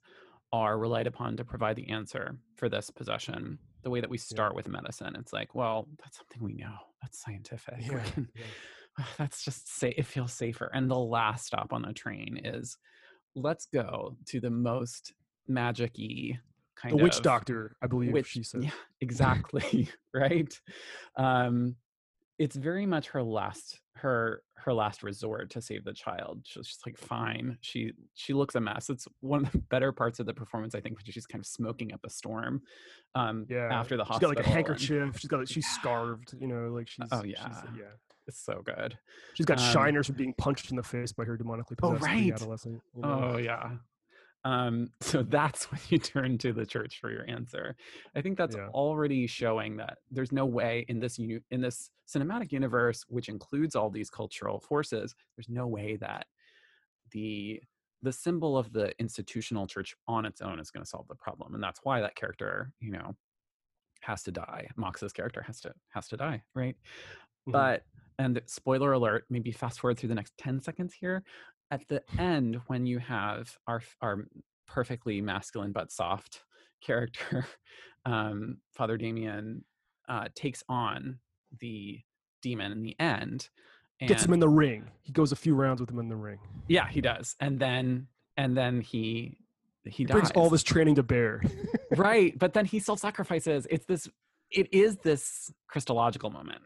are relied upon to provide the answer for this possession the way that we start yeah. with medicine. It's like well that's something we know. That's scientific. Yeah, can, yeah. [sighs] that's just say it feels safer. And the last stop on the train is let's go to the most magic-y kind the of witch doctor i believe witch, she [laughs] said. yeah exactly [laughs] right? Um it's very much her last her her last resort to save the child. She's just like fine. She she looks a mess. It's one of the better parts of the performance i think when she's kind of smoking up a storm um yeah. after the she's hospital got like a handkerchief and, she's got like she's yeah. scarved you know like she's oh yeah she's, yeah. it's so good. She's got um, shiners from being punched in the face by her demonically oh, possessed oh, right. adolescent you know? oh yeah um, [laughs] so that's when you turn to the church for your answer. I think that's yeah. already showing that there's no way in this in this cinematic universe, which includes all these cultural forces, there's no way that the the symbol of the institutional church on its own is going to solve the problem, and that's why that character, you know, has to die. Max's character has to has to die, right? Mm-hmm. But and spoiler alert, maybe fast forward through the next 10 seconds here at the end when you have our our perfectly masculine but soft [laughs] character um, father damien uh, takes on the demon in the end and, gets him in the ring. He goes a few rounds with him in the ring. Yeah he does and then and then he he, he brings all this training to bear. [laughs] Right but then he self-sacrifices. It's this it is this christological moment.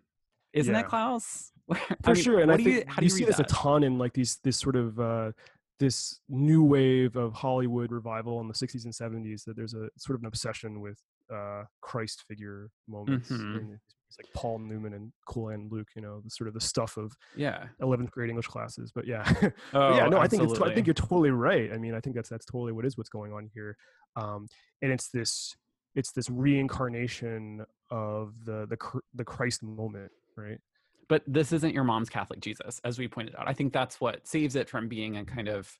Isn't yeah. it klaus [laughs] for mean, sure and i think you, you, you see this that? a ton in like these this sort of uh this new wave of hollywood revival in the 60s and 70s that there's a sort of an obsession with uh christ figure moments mm-hmm. it's like paul newman and cool hand luke you know the sort of the stuff of yeah 11th grade english classes but yeah oh, [laughs] but yeah no absolutely. i think it's i think you're totally right i mean i think that's that's totally what is what's going on here um and it's this it's this reincarnation of the the the christ moment right but this isn't your mom's Catholic Jesus, as we pointed out. I think that's what saves it from being a kind of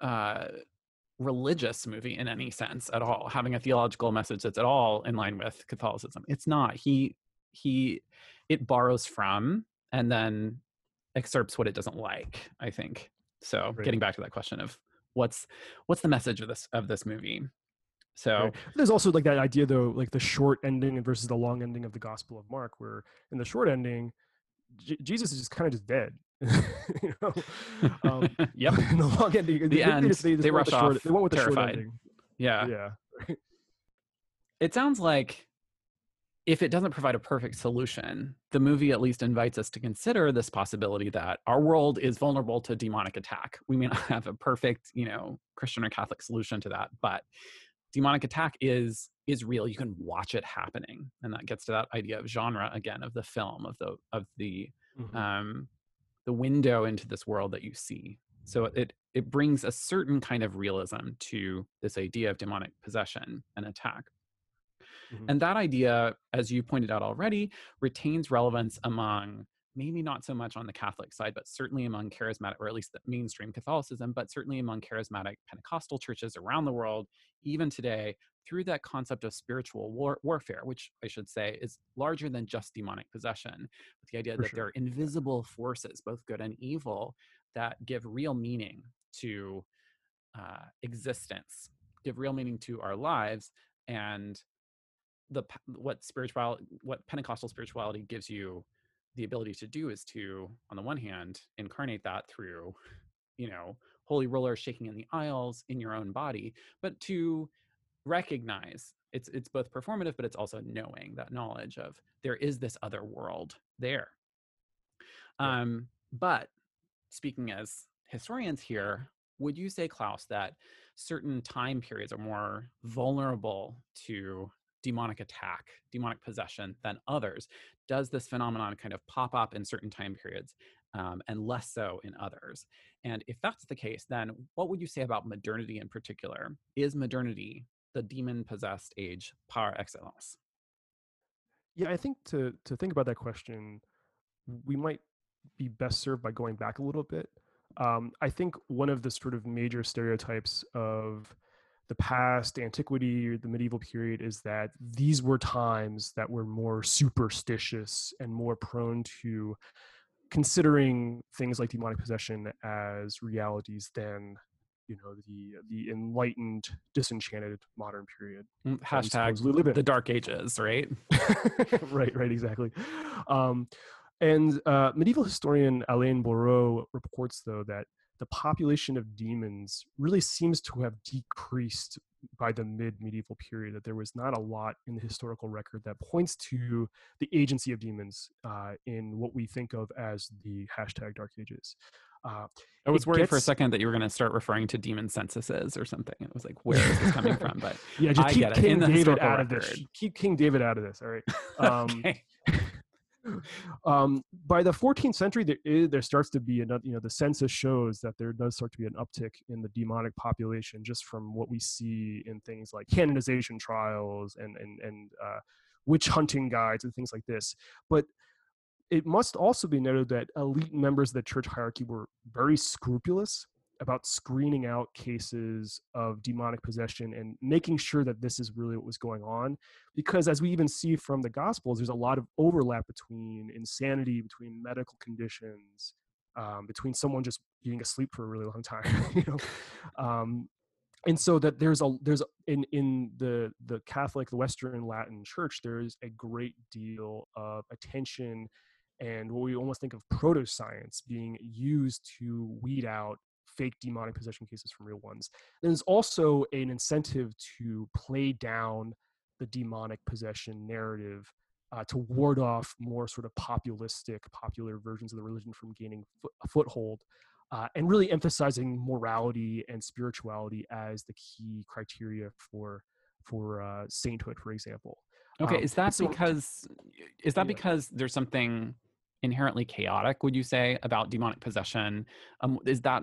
uh, religious movie in any sense at all, having a theological message that's at all in line with Catholicism. It's not. He he it borrows from and then excerpts what it doesn't like, I think. So right. getting back to that question of what's what's the message of this of this movie? So right. there's also like that idea though, like the short ending versus the long ending of the Gospel of Mark, where in the short ending, J- Jesus is just kind of just dead. [laughs] you know? [laughs] um, yep. [laughs] In the long ending, the they, end, they, just, they, just they rush the short, off. They went with terrified. the short ending. Yeah. Yeah. it sounds like if it doesn't provide a perfect solution, the movie at least invites us to consider this possibility that our world is vulnerable to demonic attack. We may not have a perfect, you know, Christian or Catholic solution to that, but demonic attack is is real you can watch it happening and that gets to that idea of genre again of the film of the of the mm-hmm. um the window into this world that you see so it it brings a certain kind of realism to this idea of demonic possession and attack mm-hmm. and that idea as you pointed out already retains relevance among maybe not so much on the Catholic side, but certainly among charismatic, or at least the mainstream Catholicism, but certainly among charismatic Pentecostal churches around the world, even today, through that concept of spiritual war- warfare, which I should say is larger than just demonic possession, with the idea For that sure. there are invisible forces, both good and evil, that give real meaning to uh, existence, give real meaning to our lives, and the what spiritual what Pentecostal spirituality gives you the ability to do is to on the one hand incarnate that through you know holy roller shaking in the aisles in your own body but to recognize it's it's both performative but it's also knowing that knowledge of there is this other world there yeah. um but speaking as historians here would you say klaus that certain time periods are more vulnerable to demonic attack, demonic possession than others? Does this phenomenon kind of pop up in certain time periods um, and less so in others? And if that's the case, then what would you say about modernity in particular? Is modernity the demon possessed age par excellence? Yeah, I think to to think about that question, we might be best served by going back a little bit. Um, I think one of the sort of major stereotypes of the past, antiquity, or the medieval period is that these were times that were more superstitious and more prone to considering things like demonic possession as realities than you know the the enlightened disenchanted modern period mm, hashtag the dark ages right? [laughs] Right right exactly. Um, and uh, medieval historian alain Boureau reports though that the population of demons really seems to have decreased by the mid medieval period that there was not a lot in the historical record that points to the agency of demons uh, in what we think of as the hashtag dark ages uh, I was worried gets, for a second that you were going to start referring to demon censuses or something. It was like, where is this coming from? But [laughs] yeah, just I keep King David out record. of this. Keep King David out of this. All right. [laughs] Um, okay. Um, by the 14th century, there, is, there starts to be another. You know, the census shows that there does start to be an uptick in the demonic population, just from what we see in things like canonization trials and and and uh, witch hunting guides and things like this. But it must also be noted that elite members of the church hierarchy were very scrupulous about screening out cases of demonic possession and making sure that this is really what was going on because as we even see from the gospels there's a lot of overlap between insanity between medical conditions um, between someone just being asleep for a really long time [laughs] you know? Um, and so that there's a there's in in the the catholic the western latin church there's a great deal of attention and what we almost think of proto science being used to weed out fake demonic possession cases from real ones. There's also an incentive to play down the demonic possession narrative uh, to ward off more sort of populistic, popular versions of the religion from gaining fo- a foothold, uh, and really emphasizing morality and spirituality as the key criteria for for uh, sainthood, for example. Okay, um, is that so, because is that yeah. because there's something inherently chaotic would you say about demonic possession um, is that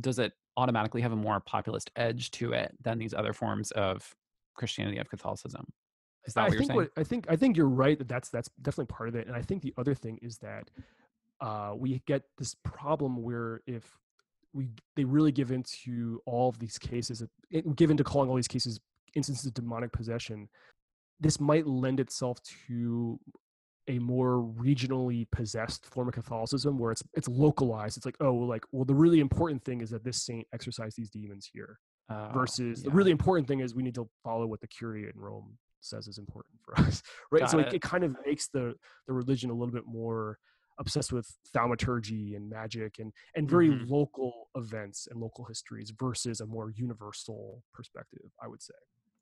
does it automatically have a more populist edge to it than these other forms of christianity of catholicism? Is that I what you're think saying? what, i think i think you're right that that's that's definitely part of it and i think the other thing is that uh, we get this problem where if we they really give into all of these cases give into calling all these cases instances of demonic possession this might lend itself to a more regionally possessed form of Catholicism where it's it's localized. It's like, oh, well, like, well, the really important thing is that this saint exorcised these demons here. Uh, versus yeah. the really important thing is we need to follow what the Curia in Rome says is important for [laughs] us. right. Got so it. it kind of makes the the religion a little bit more obsessed with thaumaturgy and magic and and very mm-hmm. local events and local histories versus a more universal perspective, I would say.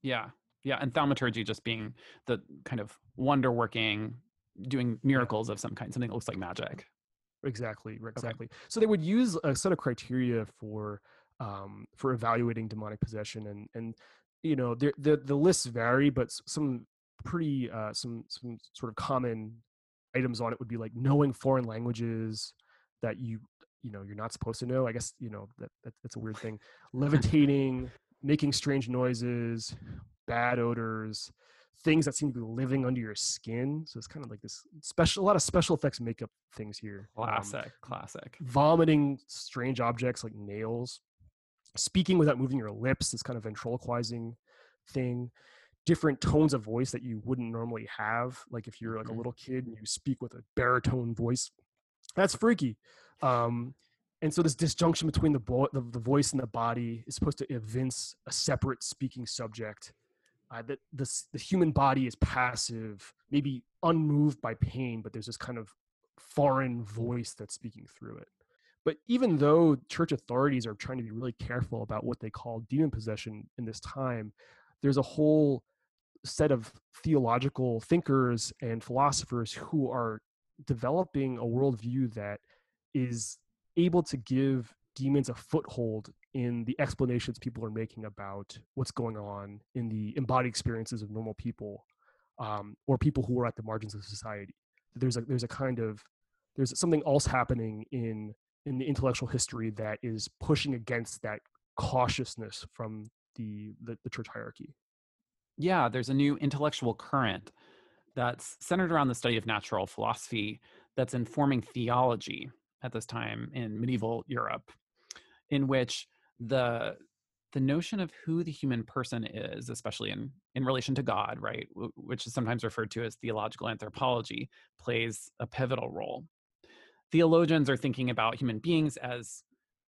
Yeah. Yeah, and thaumaturgy just being the kind of wonder working doing miracles of some kind, something that looks like magic. Exactly, exactly. Okay. So they would use a set of criteria for um, for evaluating demonic possession, and and you know the the the lists vary, but some pretty uh, some some sort of common items on it would be like knowing foreign languages that you you know you're not supposed to know. I guess you know that, that that's a weird thing. [laughs] Levitating, making strange noises, bad odors, things that seem to be living under your skin. So it's kind of like this special, a lot of special effects makeup things here. Um, classic, um, classic. Vomiting strange objects like nails. Speaking without moving your lips, this kind of ventriloquizing thing. Different tones of voice that you wouldn't normally have. Like if you're like a mm-hmm. little kid and you speak with a baritone voice, that's freaky. Um, and so this disjunction between the, bo- the, the voice and the body is supposed to evince a separate speaking subject uh, that the, the human body is passive, maybe unmoved by pain, but there's this kind of foreign voice that's speaking through it. But even though church authorities are trying to be really careful about what they call demon possession in this time, there's a whole set of theological thinkers and philosophers who are developing a worldview that is able to give demons a foothold in the explanations people are making about what's going on in the embodied experiences of normal people um, or people who are at the margins of society. There's a there's a kind of there's something else happening in in the intellectual history that is pushing against that cautiousness from the, the, the church hierarchy. Yeah, there's a new intellectual current that's centered around the study of natural philosophy that's informing theology at this time in medieval Europe, in which the the notion of who the human person is, especially in, in relation to God, right, which is sometimes referred to as theological anthropology, plays a pivotal role. Theologians are thinking about human beings as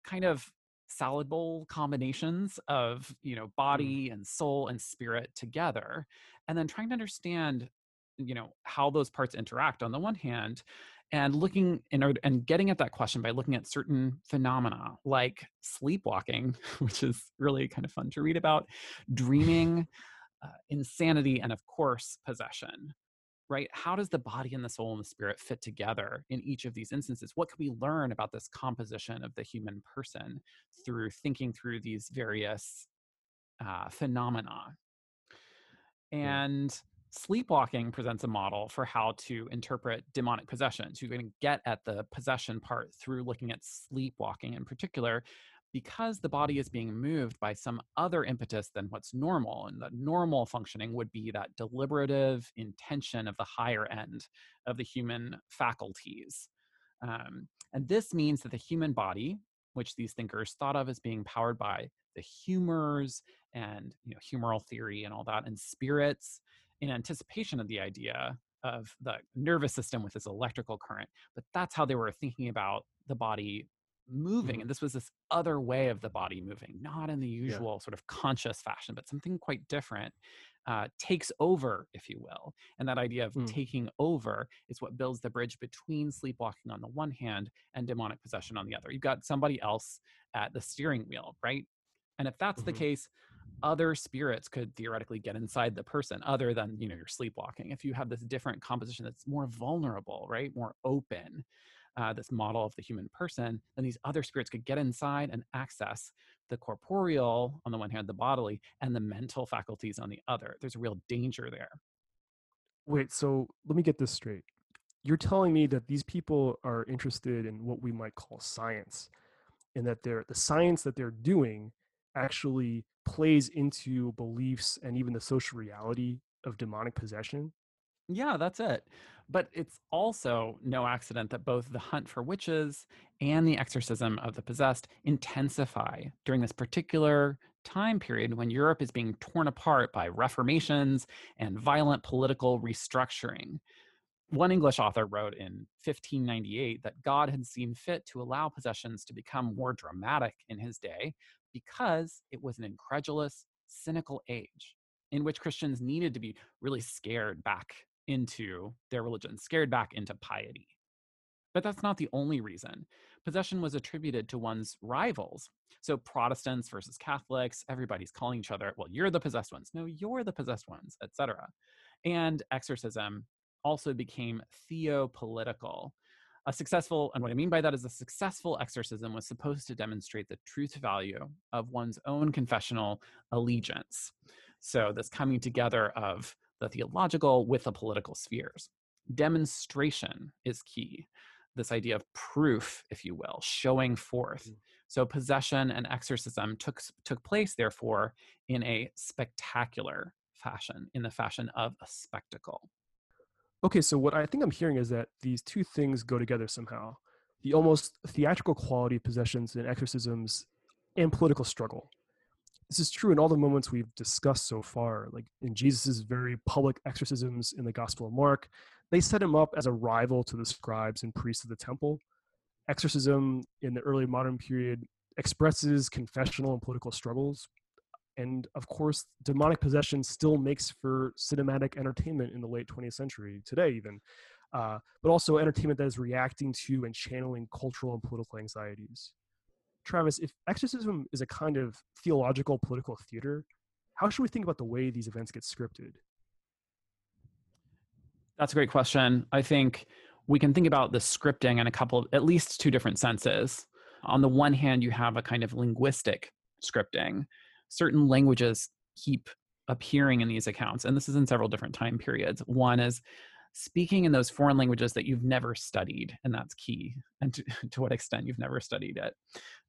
kind of salad bowl combinations of you know mm. body and soul and spirit together and then trying to understand you know how those parts interact on the one hand and looking in and getting at that question by looking at certain phenomena like sleepwalking [laughs] which is really kind of fun to read about dreaming uh, insanity and of course possession right? How does the body and the soul and the spirit fit together in each of these instances? What can we learn about this composition of the human person through thinking through these various uh, phenomena? And sleepwalking presents a model for how to interpret demonic possession. So you're going to get at the possession part through looking at sleepwalking in particular, because the body is being moved by some other impetus than what's normal. And the normal functioning would be that deliberative intention of the higher end of the human faculties. Um, and this means that the human body, which these thinkers thought of as being powered by the humors and you know humoral theory and all that and spirits in anticipation of the idea of the nervous system with this electrical current but that's how they were thinking about the body moving mm-hmm. and this was this other way of the body moving not in the usual yeah. sort of conscious fashion but something quite different uh, takes over if you will and that idea of mm. taking over is what builds the bridge between sleepwalking on the one hand and demonic possession on the other you've got somebody else at the steering wheel right and if that's mm-hmm. the case other spirits could theoretically get inside the person other than you know you're sleepwalking if you have this different composition that's more vulnerable right more open uh, this model of the human person then these other spirits could get inside and access the corporeal on the one hand the bodily and the mental faculties on the other. There's a real danger there. Wait so let me get this straight. You're telling me that these people are interested in what we might call science and that they're the science that they're doing actually plays into beliefs and even the social reality of demonic possession? Yeah, that's it. But it's also no accident that both the hunt for witches and the exorcism of the possessed intensify during this particular time period when Europe is being torn apart by reformations and violent political restructuring. One English author wrote in 1598 that God had seen fit to allow possessions to become more dramatic in his day because it was an incredulous, cynical age in which Christians needed to be really scared back into their religion, scared back into piety. But that's not the only reason. Possession was attributed to one's rivals. So Protestants versus Catholics, everybody's calling each other, well, you're the possessed ones. No, you're the possessed ones, etc. And exorcism also became theopolitical, a successful, and what I mean by that is a successful exorcism was supposed to demonstrate the truth value of one's own confessional allegiance. So, this coming together of the theological with the political spheres. Demonstration is key. This idea of proof, if you will, showing forth. Mm. So, possession and exorcism took, took place, therefore, in a spectacular fashion, in the fashion of a spectacle. Okay, so what I think I'm hearing is that these two things go together somehow. The almost theatrical quality of possessions and exorcisms and political struggle. This is true in all the moments we've discussed so far, like in Jesus' very public exorcisms in the Gospel of Mark. They set him up as a rival to the scribes and priests of the temple. Exorcism in the early modern period expresses confessional and political struggles, and of course demonic possession still makes for cinematic entertainment in the late 20th century today even uh, but also entertainment that is reacting to and channeling cultural and political anxieties. Travis if exorcism is a kind of theological political theater how should we think about the way these events get scripted? That's a great question. I think we can think about the scripting in a couple of, at least two different senses. On the one hand you have a kind of linguistic scripting certain languages keep appearing in these accounts and this is in several different time periods. One is speaking in those foreign languages that you've never studied and that's key and to, [laughs] to what extent you've never studied it.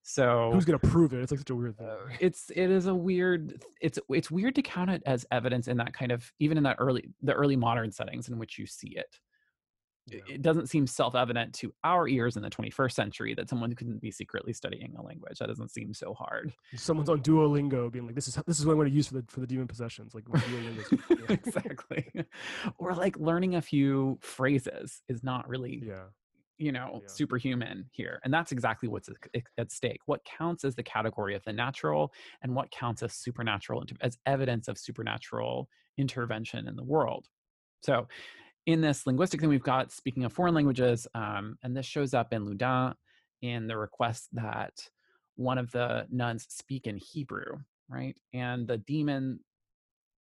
So who's going to prove it? It's like such a weird thing. Uh, it's it is a weird it's it's weird to count it as evidence in that kind of even in that early the early modern settings in which you see it yeah. it doesn't seem self-evident to our ears in the 21st century that someone couldn't be secretly studying a language. That doesn't seem so hard. Someone's on Duolingo being like, "This is this is what I'm going to use for the for the demon possessions." Like Duolingo. [laughs] exactly. [laughs] or like learning a few phrases is not really yeah you know, yeah. superhuman here. And that's exactly what's at stake. What counts as the category of the natural and what counts as supernatural, as evidence of supernatural intervention in the world. So, in this linguistic thing, we've got speaking of foreign languages, um, and this shows up in Loudun in the request that one of the nuns speak in Hebrew, right? And the demon,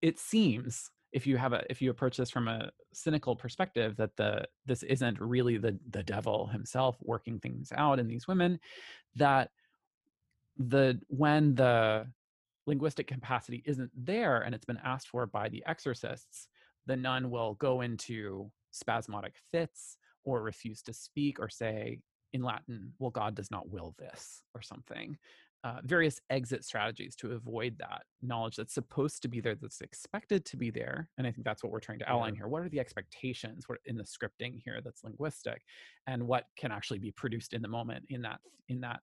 it seems, if you have a if you approach this from a cynical perspective that the this isn't really the the devil himself working things out in these women that the when the linguistic capacity isn't there and it's been asked for by the exorcists the nun will go into spasmodic fits or refuse to speak or say in latin well god does not will this or something uh, various exit strategies to avoid that knowledge that's supposed to be there, that's expected to be there. And I think that's what we're trying to outline here. What are the expectations in the scripting here that's linguistic, and what can actually be produced in the moment in that in that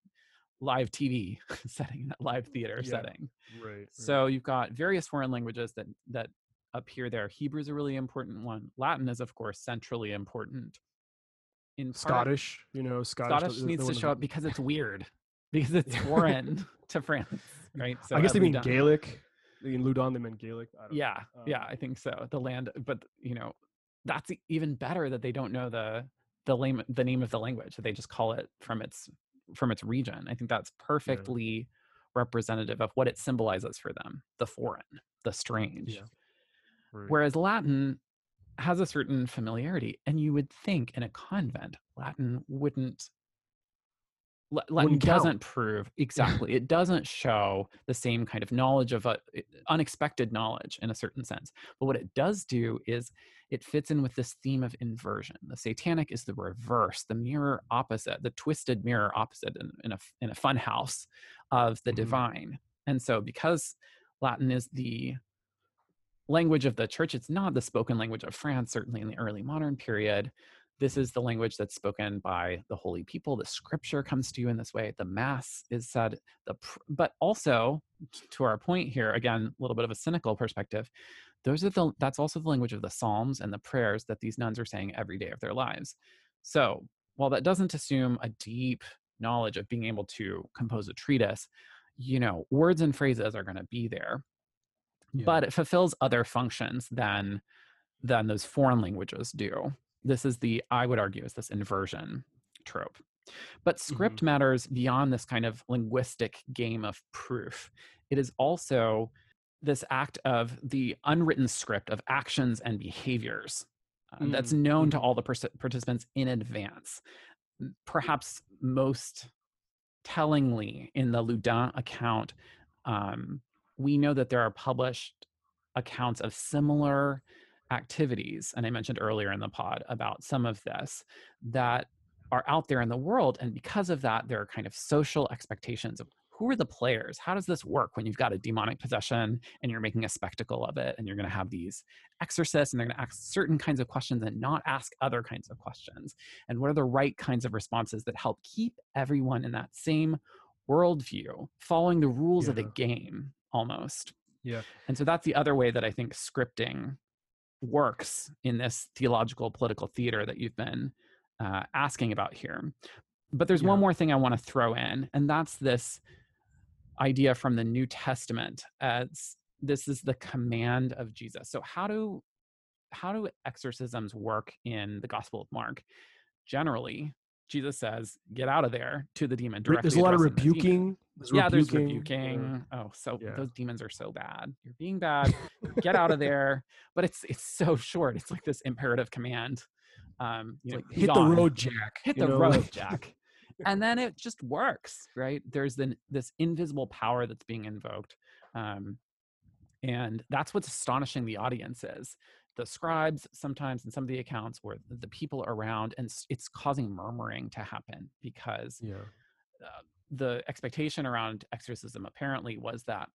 live TV [laughs] setting, that live theater yeah. setting. Right, right. So you've got various foreign languages that that appear there. Hebrew is a really important one. Latin is, of course, centrally important. In Scottish, you know, Scottish, Scottish needs to show up because it's weird [laughs] because [laughs] it's foreign to France, [laughs] right? So I guess they mean Gaelic. In Loudun, they meant Gaelic. yeah, um, yeah, I think so. The land, but you know, that's even better that they don't know the the name the name of the language. That they just call it from its from its region. I think that's perfectly yeah. representative of what it symbolizes for them: the foreign, the strange. Yeah. Right. Whereas Latin has a certain familiarity, and you would think in a convent, Latin wouldn't Latin doesn't prove [laughs] exactly. it doesn't show the same kind of knowledge of a eh, unexpected knowledge in a certain sense. But what it does do is it fits in with this theme of inversion. The satanic is the reverse, the mirror opposite, the twisted mirror opposite in, in a in a fun house of the mm-hmm. divine. And so because Latin is the language of the church, it's not the spoken language of France, certainly in the early modern period. This is the language that's spoken by the holy people the scripture comes to you in this way the mass is said the but also to our point here again a little bit of a cynical perspective those are the that's also the language of the psalms and the prayers that these nuns are saying every day of their lives. So while that doesn't assume a deep knowledge of being able to compose a treatise you know words and phrases are going to be there yeah. but it fulfills other functions than than those foreign languages do this is the i would argue is this inversion trope but script mm-hmm. matters beyond this kind of linguistic game of proof it is also this act of the unwritten script of actions and behaviors uh, mm-hmm. that's known to mm-hmm. all the pers- participants in advance perhaps most tellingly in the Loudun account um, we know that there are published accounts of similar activities, and I mentioned earlier in the pod about some of this, that are out there in the world. And because of that, there are kind of social expectations of who are the players? How does this work when you've got a demonic possession and you're making a spectacle of it? And you're going to have these exorcists and they're going to ask certain kinds of questions and not ask other kinds of questions. And what are the right kinds of responses that help keep everyone in that same worldview, following the rules yeah. of the game almost? Yeah. And so that's the other way that I think scripting works in this theological political theater that you've been uh, asking about here. But there's yeah. one more thing I want to throw in, and that's this idea from the New Testament as this is the command of Jesus. So how do how do exorcisms work in the Gospel of Mark? Generally, Jesus says, "Get out of there" to the demon. Directly there's a lot of rebuking. There's yeah, rebuking, there's rebuking. oh, so yeah. those demons are so bad. You're being bad. Get out of [laughs] there. But it's it's so short. It's like this imperative command. Um, you know, like, hit the road, Jack. Hit the know? road, Jack. and then it just works, right? There's then this invisible power that's being invoked. Um, and that's what's astonishing the audience is the scribes sometimes in some of the accounts or the people around and it's causing murmuring to happen because yeah. uh, the expectation around exorcism apparently was that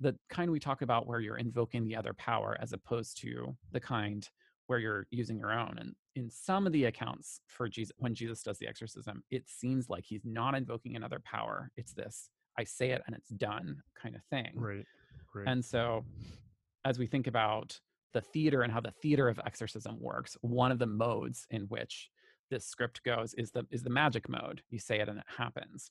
the kind we talk about where you're invoking the other power as opposed to the kind where you're using your own and in some of the accounts for Jesus, when Jesus does the exorcism, it seems like he's not invoking another power. It's this I say it and it's done kind of thing. Right. Right. And so, as we think about the theater and how the theater of exorcism works, one of the modes in which this script goes is the is the magic mode. You say it and it happens.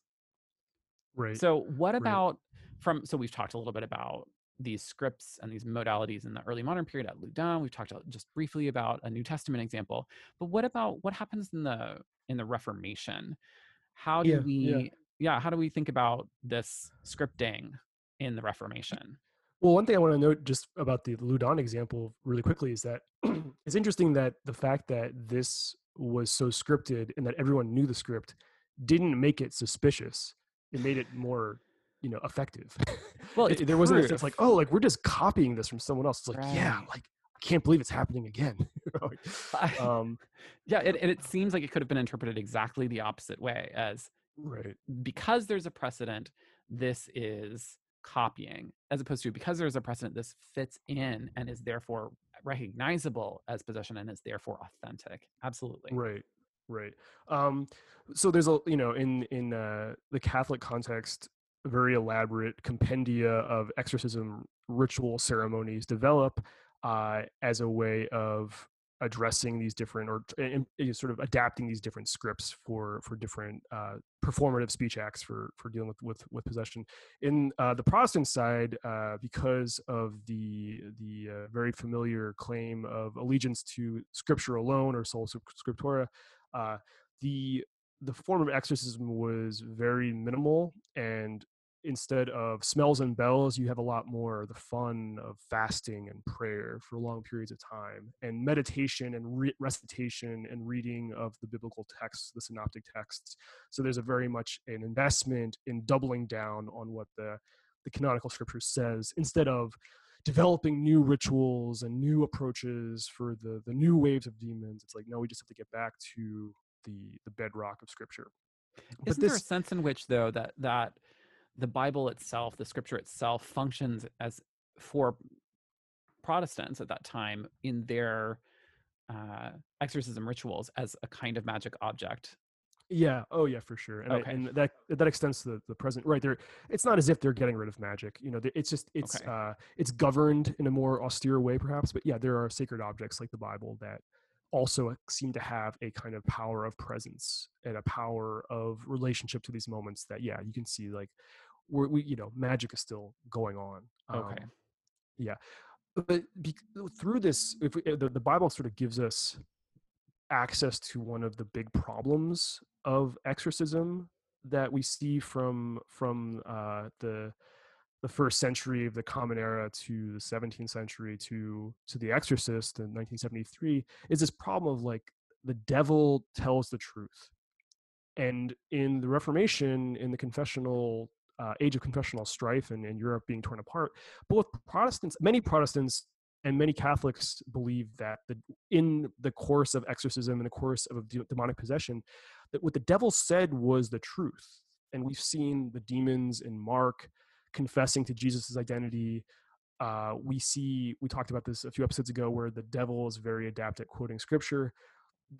right. So, what about from? So, we've talked a little bit about these scripts and these modalities in the early modern period at Loudun. We've talked just briefly about a New Testament example, but what about what happens in the in the Reformation? How do Yeah, we, yeah. yeah. how do we think about this scripting in the Reformation? Well, one thing I want to note just about the Loudun example really quickly is that [clears throat] it's interesting that the fact that this was so scripted and that everyone knew the script didn't make it suspicious. It made it more, you know, effective. [laughs] Well, It- there wasn't sense like, oh, like we're just copying this from someone else. It's like, yeah, like I can't believe it's happening again. [laughs] Um, [laughs] yeah, it, and it seems like it could have been interpreted exactly the opposite way as right. because there's a precedent, this is copying, as opposed to because there's a precedent, this fits in and is therefore recognizable as possession and is therefore authentic. Absolutely. Right. Right. Um, so there's a you know in in uh, the Catholic context, very elaborate compendia of exorcism ritual ceremonies develop uh, as a way of addressing these different or in- in sort of adapting these different scripts for for different uh, performative speech acts for for dealing with with, with possession. In uh, the Protestant side, uh, because of the the uh, very familiar claim of allegiance to Scripture alone or sola scriptura, uh, the the form of exorcism was very minimal and instead of smells and bells you have a lot more the fun of fasting and prayer for long periods of time and meditation and re- recitation and reading of the biblical texts the synoptic texts. So there's a very much an investment in doubling down on what the the canonical scripture says instead of developing new rituals and new approaches for the the new waves of demons. It's like no we just have to get back to the the bedrock of scripture. But Isn't there a this sense in which though that that the Bible itself, the scripture itself, functions as for Protestants at that time in their uh, exorcism rituals as a kind of magic object. yeah oh yeah for sure and, I- Okay. and that that extends to the, the present right there it's not as if they're getting rid of magic you know it's just it's Okay. uh it's governed in a more austere way perhaps but yeah there are sacred objects like the bible that also seem to have a kind of power of presence and a power of relationship to these moments that yeah you can see like we're, we you know magic is still going on Okay. Um, yeah but be, through this if we, uh, the, the bible sort of gives us access to one of the big problems of exorcism that we see from from uh, the the first century of the common era to the 17th century to to the exorcist in 1973 is this problem of like the devil tells the truth. And in the reformation in the confessional uh, age of confessional strife and, and europe being torn apart both protestants many protestants and many catholics believe that the, in the course of exorcism in the course of de- demonic possession that what the devil said was the truth. And we've seen the demons in mark confessing to jesus' identity uh, we see we talked about this a few episodes ago where the devil is very adept at quoting scripture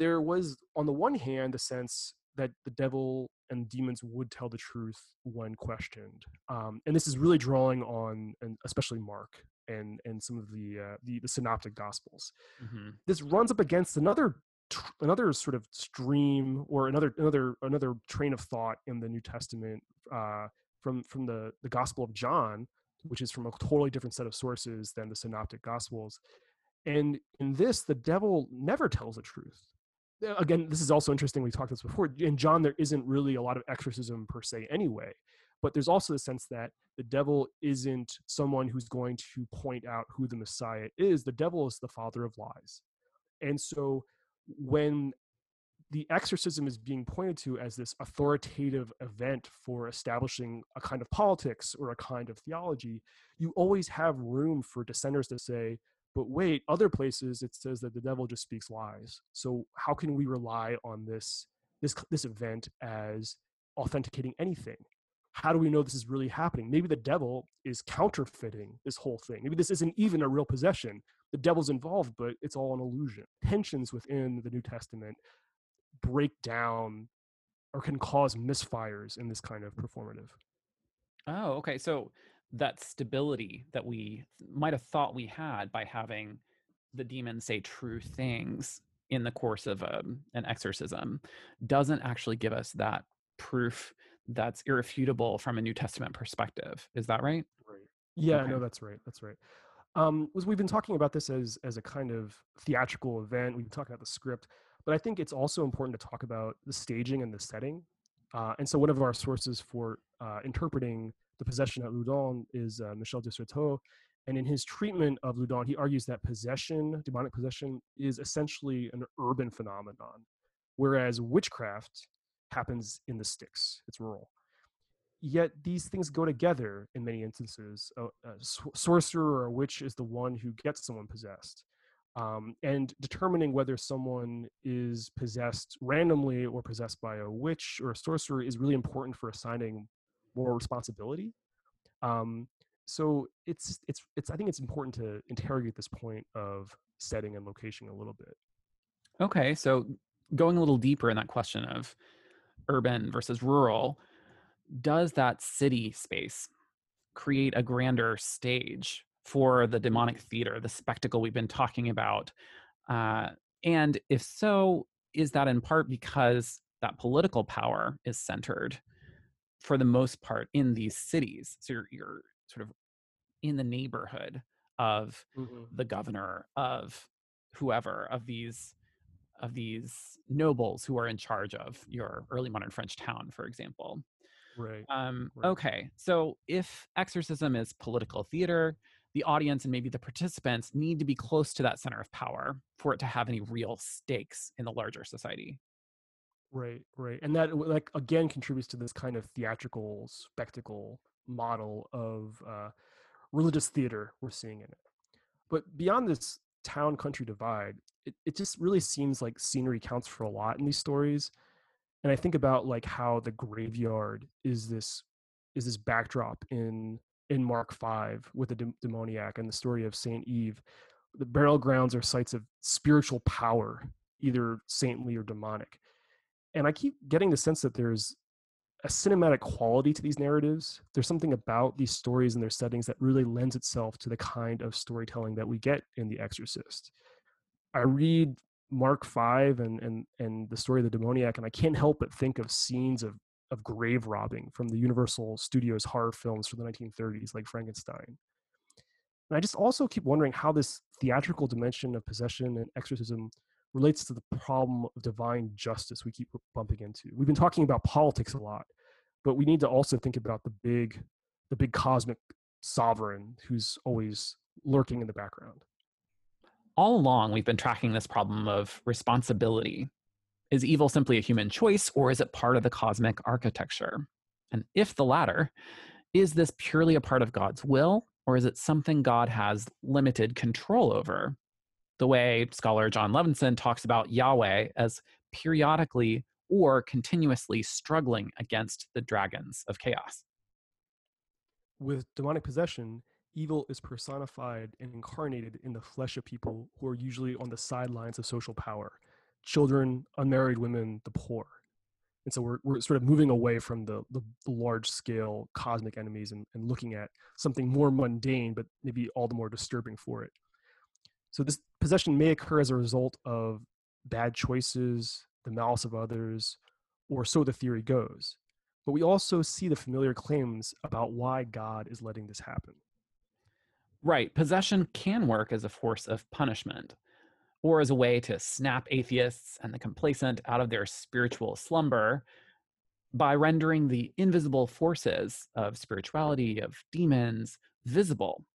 there was on the one hand a sense that the devil and demons would tell the truth when questioned um, and this is really drawing on and especially mark and and some of the uh, the, the synoptic gospels Mhm. this runs up against another tr- another sort of stream or another another another train of thought in the New Testament uh, from from the the Gospel of John, which is from a totally different set of sources than the Synoptic Gospels. And in this, the devil never tells the truth. Uh, Again, this is also interesting. We talked this before. In John, there isn't really a lot of exorcism per se, anyway. But there's also the sense that the devil isn't someone who's going to point out who the Messiah is. The devil is the father of lies. And so when the exorcism is being pointed to as this authoritative event for establishing a kind of politics or a kind of theology, you always have room for dissenters to say, but wait, other places it says that the devil just speaks lies. So how can we rely on this this this event as authenticating anything? how do we know this is really happening? Maybe the devil is counterfeiting this whole thing. Maybe this isn't even a real possession. The devil's involved, but it's all an illusion. Tensions within the New Testament break down or can cause misfires in this kind of performative. Oh, okay. So that stability that we might have thought we had by having the demon say true things in the course of um, an exorcism doesn't actually give us that proof that's irrefutable from a New Testament perspective. Is that right? Right. Yeah, okay. no, that's right. That's right. Um, was we've been talking about this as as a kind of theatrical event. We've been talking about the script, but I think it's also important to talk about the staging and the setting. Uh, and so, one of our sources for uh, interpreting the possession at Loudun is uh, Michel de and in his treatment of Loudun, he argues that possession, demonic possession, is essentially an urban phenomenon, whereas witchcraft happens in the sticks. It's rural. Yet these things go together in many instances. A, a sorcerer or a witch is the one who gets someone possessed. Um, and determining whether someone is possessed randomly or possessed by a witch or a sorcerer is really important for assigning more responsibility. Um, so it's it's it's I think it's important to interrogate this point of setting and location a little bit. Okay, so going a little deeper in that question of urban versus rural, does that city space create a grander stage for the demonic theater, the spectacle we've been talking about? Uh, and if so, is that in part because that political power is centered for the most part in these cities? So you're, you're sort of in the neighborhood of mm-hmm. the governor, of whoever, of these of these nobles who are in charge of your early modern French town, for example. Right. Um, right. Okay. So if exorcism is political theater, the audience and maybe the participants need to be close to that center of power for it to have any real stakes in the larger society. Right, right. And that like again contributes to this kind of theatrical spectacle model of uh, religious theater we're seeing in it. But beyond this town country divide, it, it just really seems like scenery counts for a lot in these stories and i think about like how the graveyard is this is this backdrop in in mark 5 with the de- demoniac and the story of saint Yves the burial grounds are sites of spiritual power either saintly or demonic. And i keep getting the sense that there's a cinematic quality to these narratives. There's something about these stories and their settings that really lends itself to the kind of storytelling that we get in the exorcist. I read Mark Five and and and the story of the demoniac, and I can't help but think of scenes of of grave robbing from the Universal Studios horror films from the 1930s, like Frankenstein. And I just also keep wondering how this theatrical dimension of possession and exorcism relates to the problem of divine justice we keep bumping into. We've been talking about politics a lot, but we need to also think about the big, the big cosmic sovereign who's always lurking in the background all along we've been tracking this problem of responsibility. Is evil simply a human choice, or is it part of the cosmic architecture? And if the latter, is this purely a part of God's will, or is it something God has limited control over? The way scholar Jon Levenson talks about Yahweh as periodically or continuously struggling against the dragons of chaos. With demonic possession, evil is personified and incarnated in the flesh of people who are usually on the sidelines of social power children, unmarried women, the poor. And so we're, we're sort of moving away from the, the, the large scale cosmic enemies and, and looking at something more mundane, but maybe all the more disturbing for it. So this possession may occur as a result of bad choices, the malice of others, or so the theory goes. But we also see the familiar claims about why God is letting this happen. Right. Possession can work as a force of punishment or as a way to snap atheists and the complacent out of their spiritual slumber by rendering the invisible forces of spirituality, of demons, visible.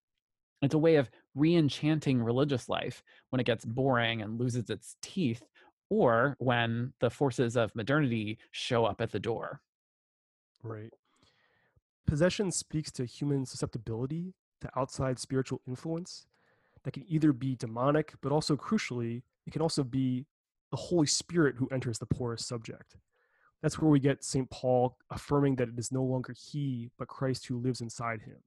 It's a way of re enchanting religious life when it gets boring and loses its teeth, or when the forces of modernity show up at the door. Right. Possession speaks to human susceptibility to outside spiritual influence that can either be demonic, but also crucially, it can also be the Holy Spirit who enters the poorest subject. That's where we get St. Paul affirming that it is no longer he, but Christ who lives inside him.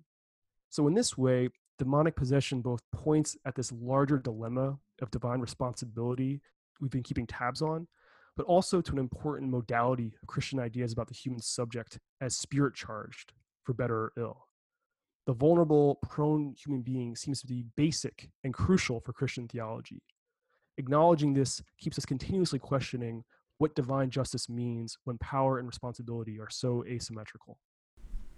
So, in this way, demonic possession both points at this larger dilemma of divine responsibility we've been keeping tabs on, but also to an important modality of Christian ideas about the human subject as spirit charged, for better or ill. The vulnerable, prone human being seems to be basic and crucial for Christian theology. Acknowledging this keeps us continuously questioning what divine justice means when power and responsibility are so asymmetrical.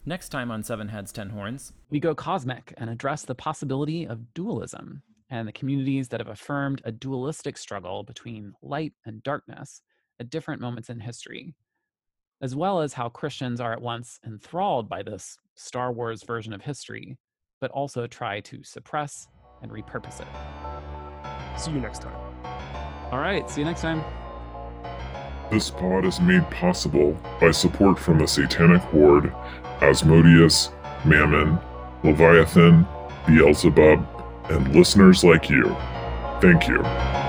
Next time on Seven Heads, Ten Horns, we go cosmic and address the possibility of dualism and the communities that have affirmed a dualistic struggle between light and darkness at different moments in history, as well as how Christians are at once enthralled by this Star Wars version of history, but also try to suppress and repurpose it. See you next time. All right, see you next time. This pod is made possible by support from the Satanic Horde, Asmodeus, Mammon, Leviathan, Beelzebub, and listeners like you. Thank you.